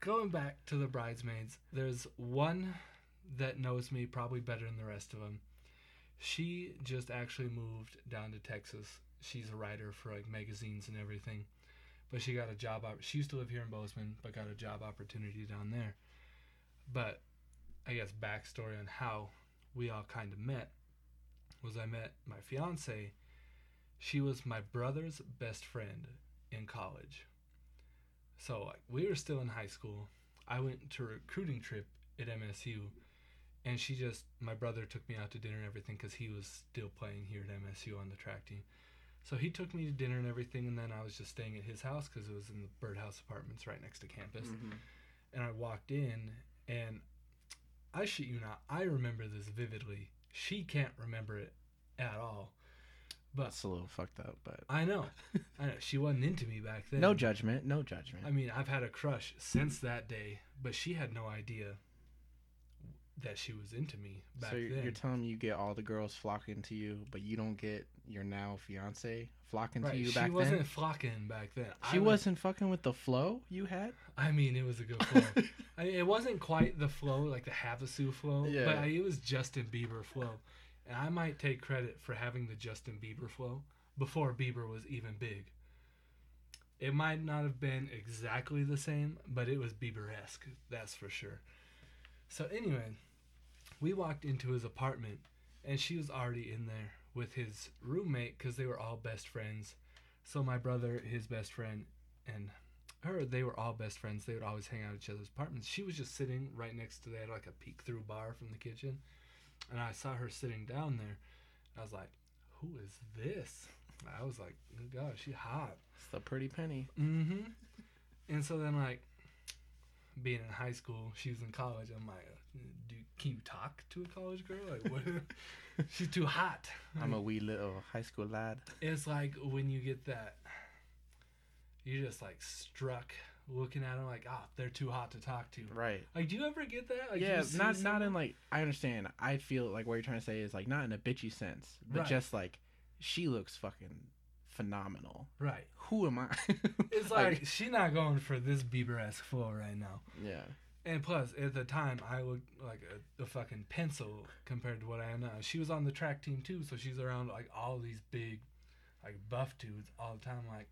going back to the bridesmaids, there's one that knows me probably better than the rest of them. She just actually moved down to Texas. She's a writer for like magazines and everything, but she got a job. Op- she used to live here in Bozeman, but got a job opportunity down there. But I guess backstory on how we all kind of met was I met my fiance. She was my brother's best friend in college. So like we were still in high school. I went to a recruiting trip at MSU, and she just my brother took me out to dinner and everything because he was still playing here at MSU on the track team. So he took me to dinner and everything, and then I was just staying at his house because it was in the birdhouse apartments right next to campus. Mhm. And I walked in, and I shit you not, I remember this vividly. She can't remember it at all. But it's a little fucked up, but I know, I know she wasn't into me back then. no judgment. No judgment. I mean, I've had a crush since that day, but she had no idea that she was into me back so you're, then. you're telling me you get all the girls flocking to you, but you don't get your now fiance flocking right, to you she back wasn't then. flocking back then. She I was, wasn't fucking with the flow you had. I mean, it was a good flow. I mean, it wasn't quite the flow like the Havasu flow, Yeah. but it was Justin Bieber flow, and I might take credit for having the Justin Bieber flow before Bieber was even big. It might not have been exactly the same, but it was Bieber esque, that's for sure. So anyway, we walked into his apartment, and she was already in there with his roommate because they were all best friends. So my brother, his best friend, and her, they were all best friends. They would always hang out at each other's apartments. She was just sitting right next to they had like a peek through bar from the kitchen, and I saw her sitting down there. I was like, "Who is this?" I was like, oh "God, she hot." It's the pretty penny. Mm-hmm. And so then, like, being in high school, she was in college. I'm like, "Do can you talk to a college girl? Like, what? She's too hot." I'm a wee little high school lad. It's like when you get that, you're just like struck looking at them like, ah, they're too hot to talk to. Right. Like, do you ever get that? Like, yeah, not not in like I understand. I feel like what you're trying to say is like not in a bitchy sense, but Right. just like she looks fucking phenomenal. right. Who am I? It's like, she not going for this Bieber esque flow right now. yeah, And plus, at the time, I looked like a, a fucking pencil compared to what I am now. She was on the track team too, so she's around like all these big, like buff dudes all the time. Like,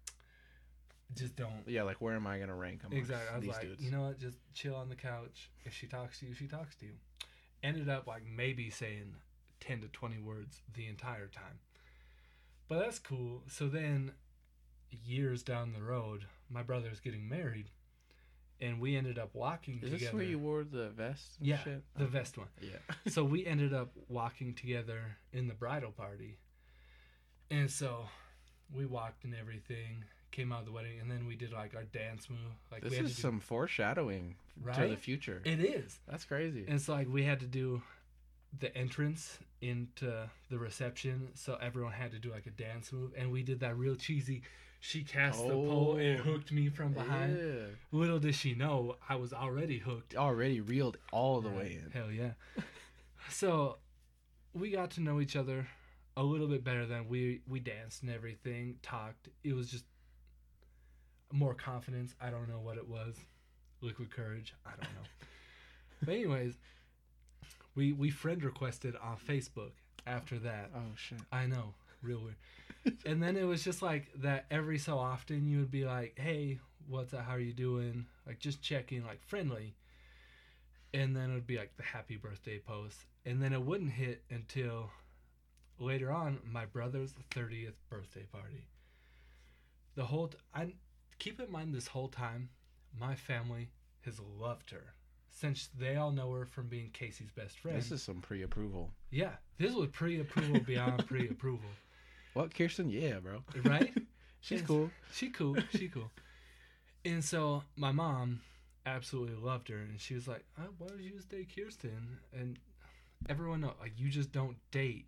just don't. yeah. Like where am I gonna rank amongst Exactly. I was these like, dudes? you know what? Just chill on the couch. If she talks to you, she talks to you. Ended up like maybe saying ten to twenty words the entire time. But that's cool. So then, years down the road, my brother's getting married, and we ended up walking is together. this where you wore the vest? Yeah, shit? the vest one. Yeah. so we ended up walking together in the bridal party. And so we walked and everything, came out of the wedding, and then we did like our dance move. Like This we had is do, some foreshadowing to the future. It is. That's crazy. And so like we had to do the entrance into the reception, so everyone had to do like a dance move, and we did that real cheesy. She cast the pole oh. and Oh. hooked me from behind. Yeah. Little did she know I was already hooked. Already reeled all the way in. Hell yeah. so we got to know each other a little bit better than we we danced and everything, talked. It was just more confidence. I don't know what it was. Liquid courage. I don't know. but anyways, we we friend requested on Facebook after that. Oh shit. I know, real weird. and then it was just like that every so often you would be like, "Hey, what's up? How are you doing?" Like just checking, like friendly. And then it would be like the happy birthday post, and then it wouldn't hit until later on my brother's thirtieth birthday party. The whole t- I keep in mind this whole time, my family has loved her since they all know her from being Casey's best friend. This is some pre-approval. yeah, this was pre-approval beyond pre-approval. What, Kirsten? Yeah, bro. right? She's Yes. cool. She cool. She cool. And so my mom absolutely loved her, and she was like, oh, "Why don't you just date Kirsten?" And everyone know, like, you just don't date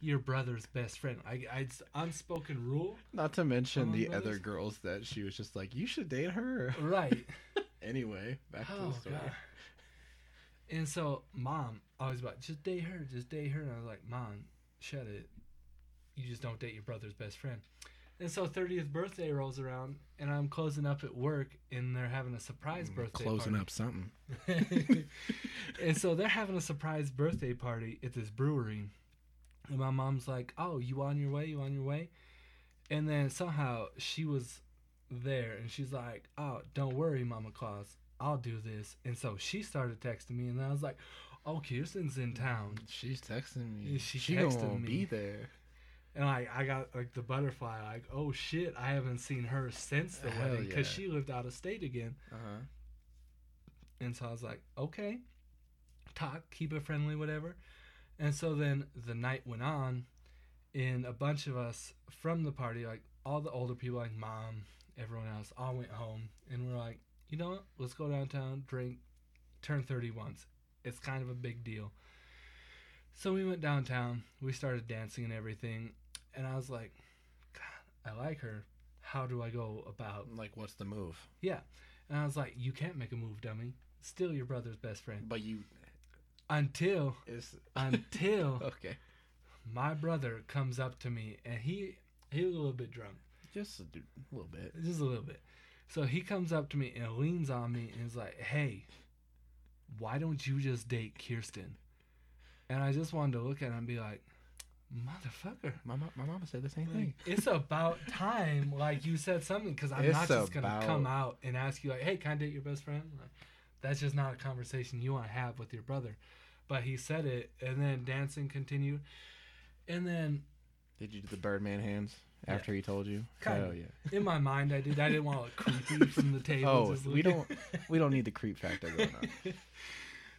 your brother's best friend. I, I it's unspoken rule, Not to mention the brothers? other girls that she was just like, you should date her. right? Anyway, back to oh the story. god. And so mom always about just date her, just date her, and I was like, "Mom, shut it. You just don't date your brother's best friend." And so 30th birthday rolls around, and I'm closing up at work, and they're having a surprise birthday Mm, Closing party. up something. and so they're having a surprise birthday party at this brewery. And my mom's like, Oh, you on your way? You on your way? And then somehow she was there and she's like, Oh, don't worry, Mama Claus. I'll do this. And so she started texting me, and I was like, Oh, Kirsten's in town. She's texting me. Yeah, she she texted me. be there. And like I got like the butterfly, like, oh shit, I haven't seen her since the Hell wedding because yeah. she lived out of state again. Uh huh. And so I was like, okay, talk, keep it friendly, whatever. And so then the night went on, and a bunch of us from the party, like all the older people, like mom, everyone else, all went home. And we're like, you know what? Let's go downtown, drink, turn 30 once. It's kind of a big deal. So we went downtown, we started dancing and everything. And I was like, God, I like her. How do I go about Like, what's the move? yeah. And I was like, you can't make a move, dummy. Still your brother's best friend. But you, until Is until okay. my brother comes up to me and he he was a little bit drunk, Just a little bit. just a little bit. So he comes up to me and leans on me and is like, "Hey, why don't you just date Kirsten?" And I just wanted to look at him and be like, "Motherfucker." My mom, my mama said the same thing. it's about time, like you said something, because I'm It's not just gonna about- come out and ask you, like, "Hey, can I date your best friend?" Like, that's just not a conversation you want to have with your brother. But he said it, and then dancing continued, and then Did you do the Birdman hands after he told you? Kinda. Hell yeah. in my mind, I did. I didn't want to look creepy from the table. Oh, we don't we don't need the creep factor going on.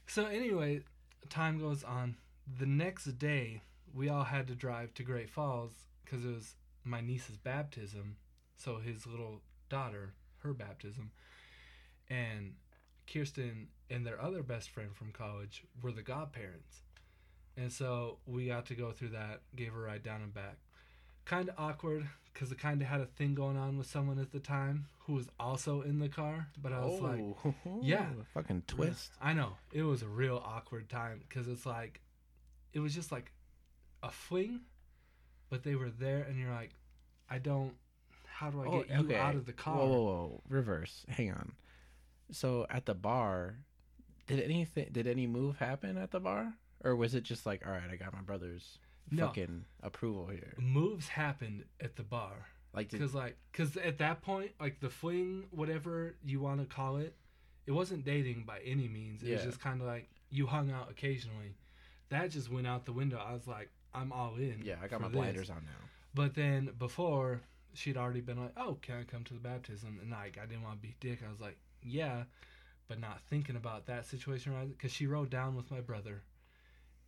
So anyway, time goes on. The next day, we all had to drive to Great Falls because it was my niece's baptism. So his little daughter, her baptism, and Kirsten and their other best friend from college were the godparents. And so we got to go through that, gave her a ride down and back. Kind of awkward because I kind of had a thing going on with someone at the time who was also in the car. But I was like, oh, yeah. fucking twist. I know it was a real awkward time because it's like, it was just like a fling, but they were there, and you're like, I don't. How do I Oh, get you out of the car? Whoa, whoa, whoa! Reverse. Hang on. So at the bar, did anything? Did any move happen at the bar, or was it just like, all right, I got my brother's No. fucking approval here? Moves happened at the bar Like, because like because at that point like the fling whatever you want to call it, it wasn't dating by any means. It was just kind of like you hung out occasionally. That just went out the window. I was like, I'm all in. yeah, I got my this. blinders on now. But then before she'd already been like, "Oh, can I come to the baptism?" And like I didn't want to be dick. I was like, "Yeah," but not thinking about that situation because she rode down with my brother,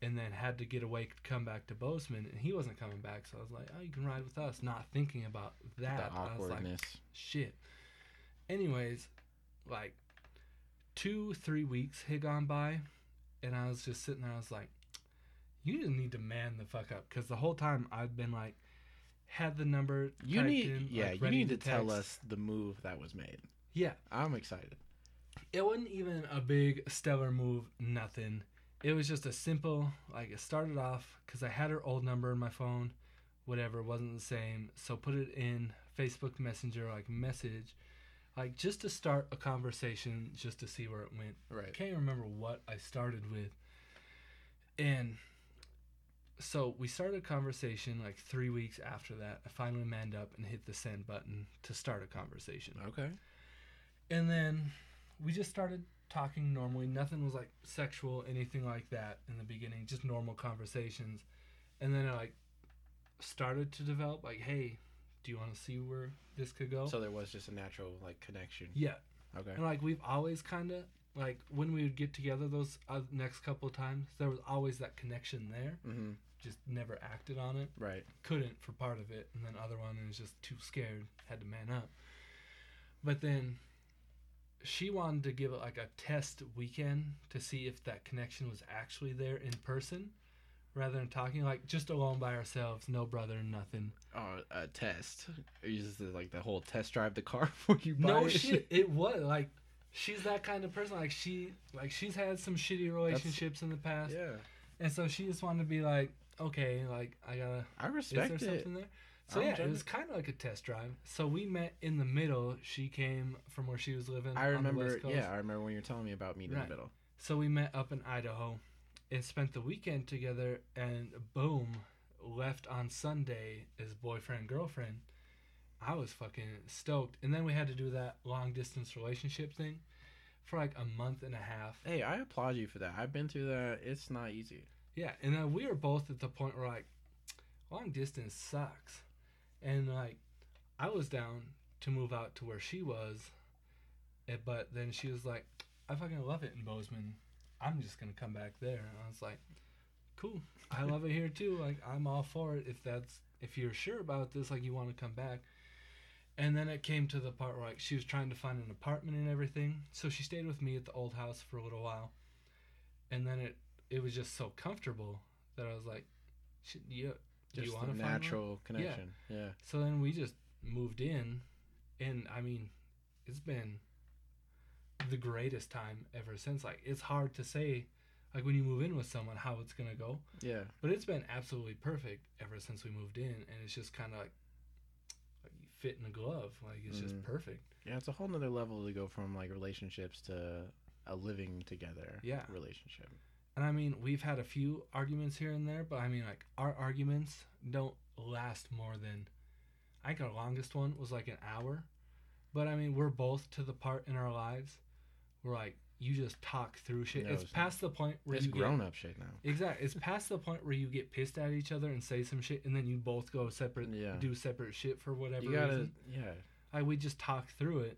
and then had to get away to come back to Bozeman, and he wasn't coming back. So I was like, "Oh, you can ride with us," not thinking about that. the I was like, awkwardness. "Shit." Anyways, like two, three weeks had gone by, and I was just sitting there. I was like, "You just need to man the fuck up," because the whole time I've been like, had the number. you need, in, yeah, like, you need to, tell us the move that was made. Yeah, I'm excited. it wasn't even a big stellar move. Nothing. It was just a simple like it started off because I had her old number in my phone, whatever wasn't the same. So put it in Facebook Messenger like message, like just to start a conversation, just to see where it went. Right. can't remember what I started with. And so we started a conversation like three weeks after that. I finally manned up and hit the send button to start a conversation. Okay. And then we just started talking normally. Nothing was like sexual, anything like that in the beginning, just normal conversations. And then it like started to develop like, hey, do you want to see where this could go? So there was just a natural like connection. yeah. Okay. And like we've always kind of like when we would get together those uh, next couple of times, there was always that connection there. Mm-hmm. Just never acted on it. Right. Couldn't for part of it, and then other one was just too scared, had to man up. But then she wanted to give it like a test weekend to see if that connection was actually there in person, rather than talking like just alone by ourselves, no brother, nothing. Oh, a test. You just like the whole test drive the car for you buy No it. shit, it was like she's that kind of person. Like she, like she's had some shitty relationships in the past, Yeah. and so she just wanted to be like, okay, like I gotta. I Is there respect it. something there? So I'm yeah, it was kind of like a test drive. So we met in the middle. She came from where she was living. I on the remember. West Coast. Yeah, I remember when you were telling me about meeting in the middle. So we met up in Idaho, and spent the weekend together. And boom, left on Sunday as boyfriend girlfriend. I was fucking stoked. And then we had to do that long distance relationship thing for like a month and a half. Hey, I applaud you for that. I've been through that. It's not easy. Yeah, and then we were both at the point where like long distance sucks. And like I was down to move out to where she was, eh, but then she was like, I fucking love it in Bozeman. I'm just gonna come back there. And I was like, Cool. I love it here too. Like I'm all for it if that's if you're sure about this, like you want to come back. And then it came to the part where like she was trying to find an apartment and everything. So she stayed with me at the old house for a little while. And then it it was just so comfortable that I was like, you Just you want one? natural connection. Yeah. So then we just moved in, and I mean, it's been the greatest time ever since. Like, it's hard to say, like when you move in with someone, how it's gonna go. Yeah. But it's been absolutely perfect ever since we moved in, and it's just kind of like, like you fit in a glove. Like it's just Mhm. perfect. Yeah, it's a whole nother level to go from like relationships to a living together Yeah. relationship. And I mean, we've had a few arguments here and there, but I mean, like our arguments don't last more than. I think our longest one was like an hour, but I mean, we're both to the part in our lives where like you just talk through shit. No, it's it's past the point where It's you grown get up shit now. exactly. It's past the point where you get pissed at each other and say some shit, and then you both go separate, Yeah. do separate shit for whatever You gotta reason. yeah. Like we just talk through it,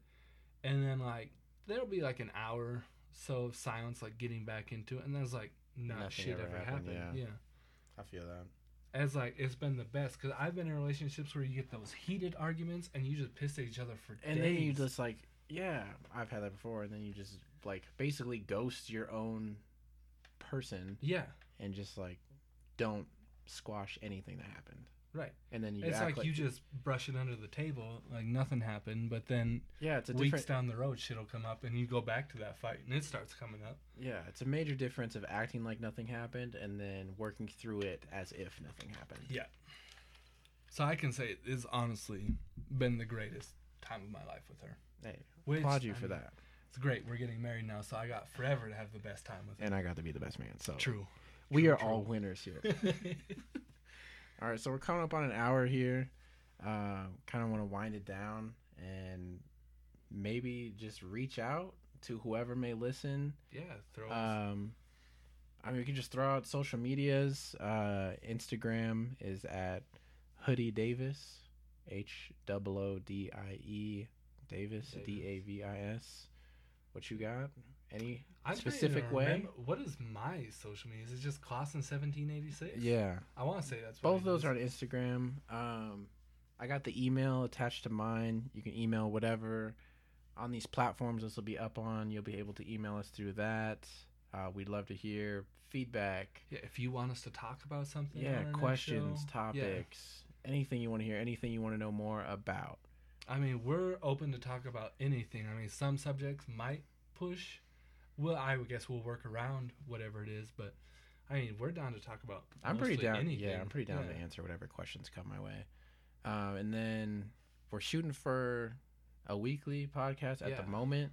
and then like there'll be like an hour so silence, like getting back into it, and there's like not Nothing shit ever ever happened, happened. yeah. yeah. I feel that. As like it's been the best because I've been in relationships where you get those heated arguments and you just piss at each other for And days. then you just like yeah, I've had that before and then you just like basically ghost your own person yeah, and just like don't squash anything that happened. Right. And then you it's act like, you just brush it under the table, like nothing happened. But then Yeah, it's a weeks different down the road, shit'll come up, and you go back to that fight, and it starts coming up. Yeah, it's a major difference of acting like nothing happened and then working through it as if nothing happened. Yeah. So I can say it's honestly been the greatest time of my life with her. Hey, Which, applaud you I for mean, that. It's great. We're getting married now, so I got forever to have the best time with her. And I got to be the best man. So True. we True, are true. all winners here. all right, so we're coming up on an hour here. Uh, kind of want to wind it down and maybe just reach out to whoever may listen. yeah, throw us. Um, I mean, we can just throw out social medias. Uh, Instagram is at Hoodie Davis, H O O D I E Davis. D A V I S. What you got? Any I'm specific way? remember- What is my social media? Is it just Clausen seventeen eighty six? Yeah, I want to say that's what both of those is. are on Instagram. Um, I got the email attached to mine. You can email whatever on these platforms. This will be up on. You'll be able to email us through that. Uh, we'd love to hear feedback. Yeah, if you want us to talk about something. yeah on our next questions topics anything you want to hear anything you want to know more about I mean, we're open to talk about anything. I mean, some subjects might push. Well, I would guess we'll work around whatever it is, but I mean, we're down to talk about. i'm pretty down Anything. yeah i'm pretty down to answer whatever questions come my way um, and then we're shooting for a weekly podcast at Yeah. the moment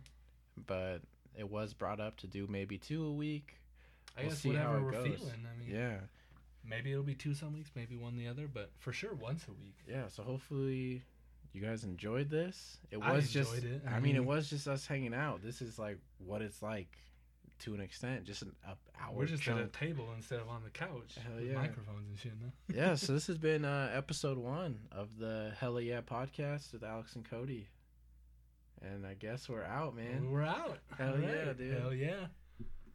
but it was brought up to do maybe two a week I We'll guess see how whatever we're goes. feeling. I mean, yeah maybe it'll be two some weeks, maybe one the other, but for sure once a week. yeah so hopefully you guys enjoyed this it I was just it. I, I mean it was just us hanging out this is like what it's like to an extent just an hour We're just chunk. at a table instead of on the couch Hell with yeah. microphones and shit. No? yeah, so this has been uh, episode one of the Hella Yeah podcast with Alex and Cody. And I guess we're out, man. We're out. Hell All yeah, dude. Hell yeah.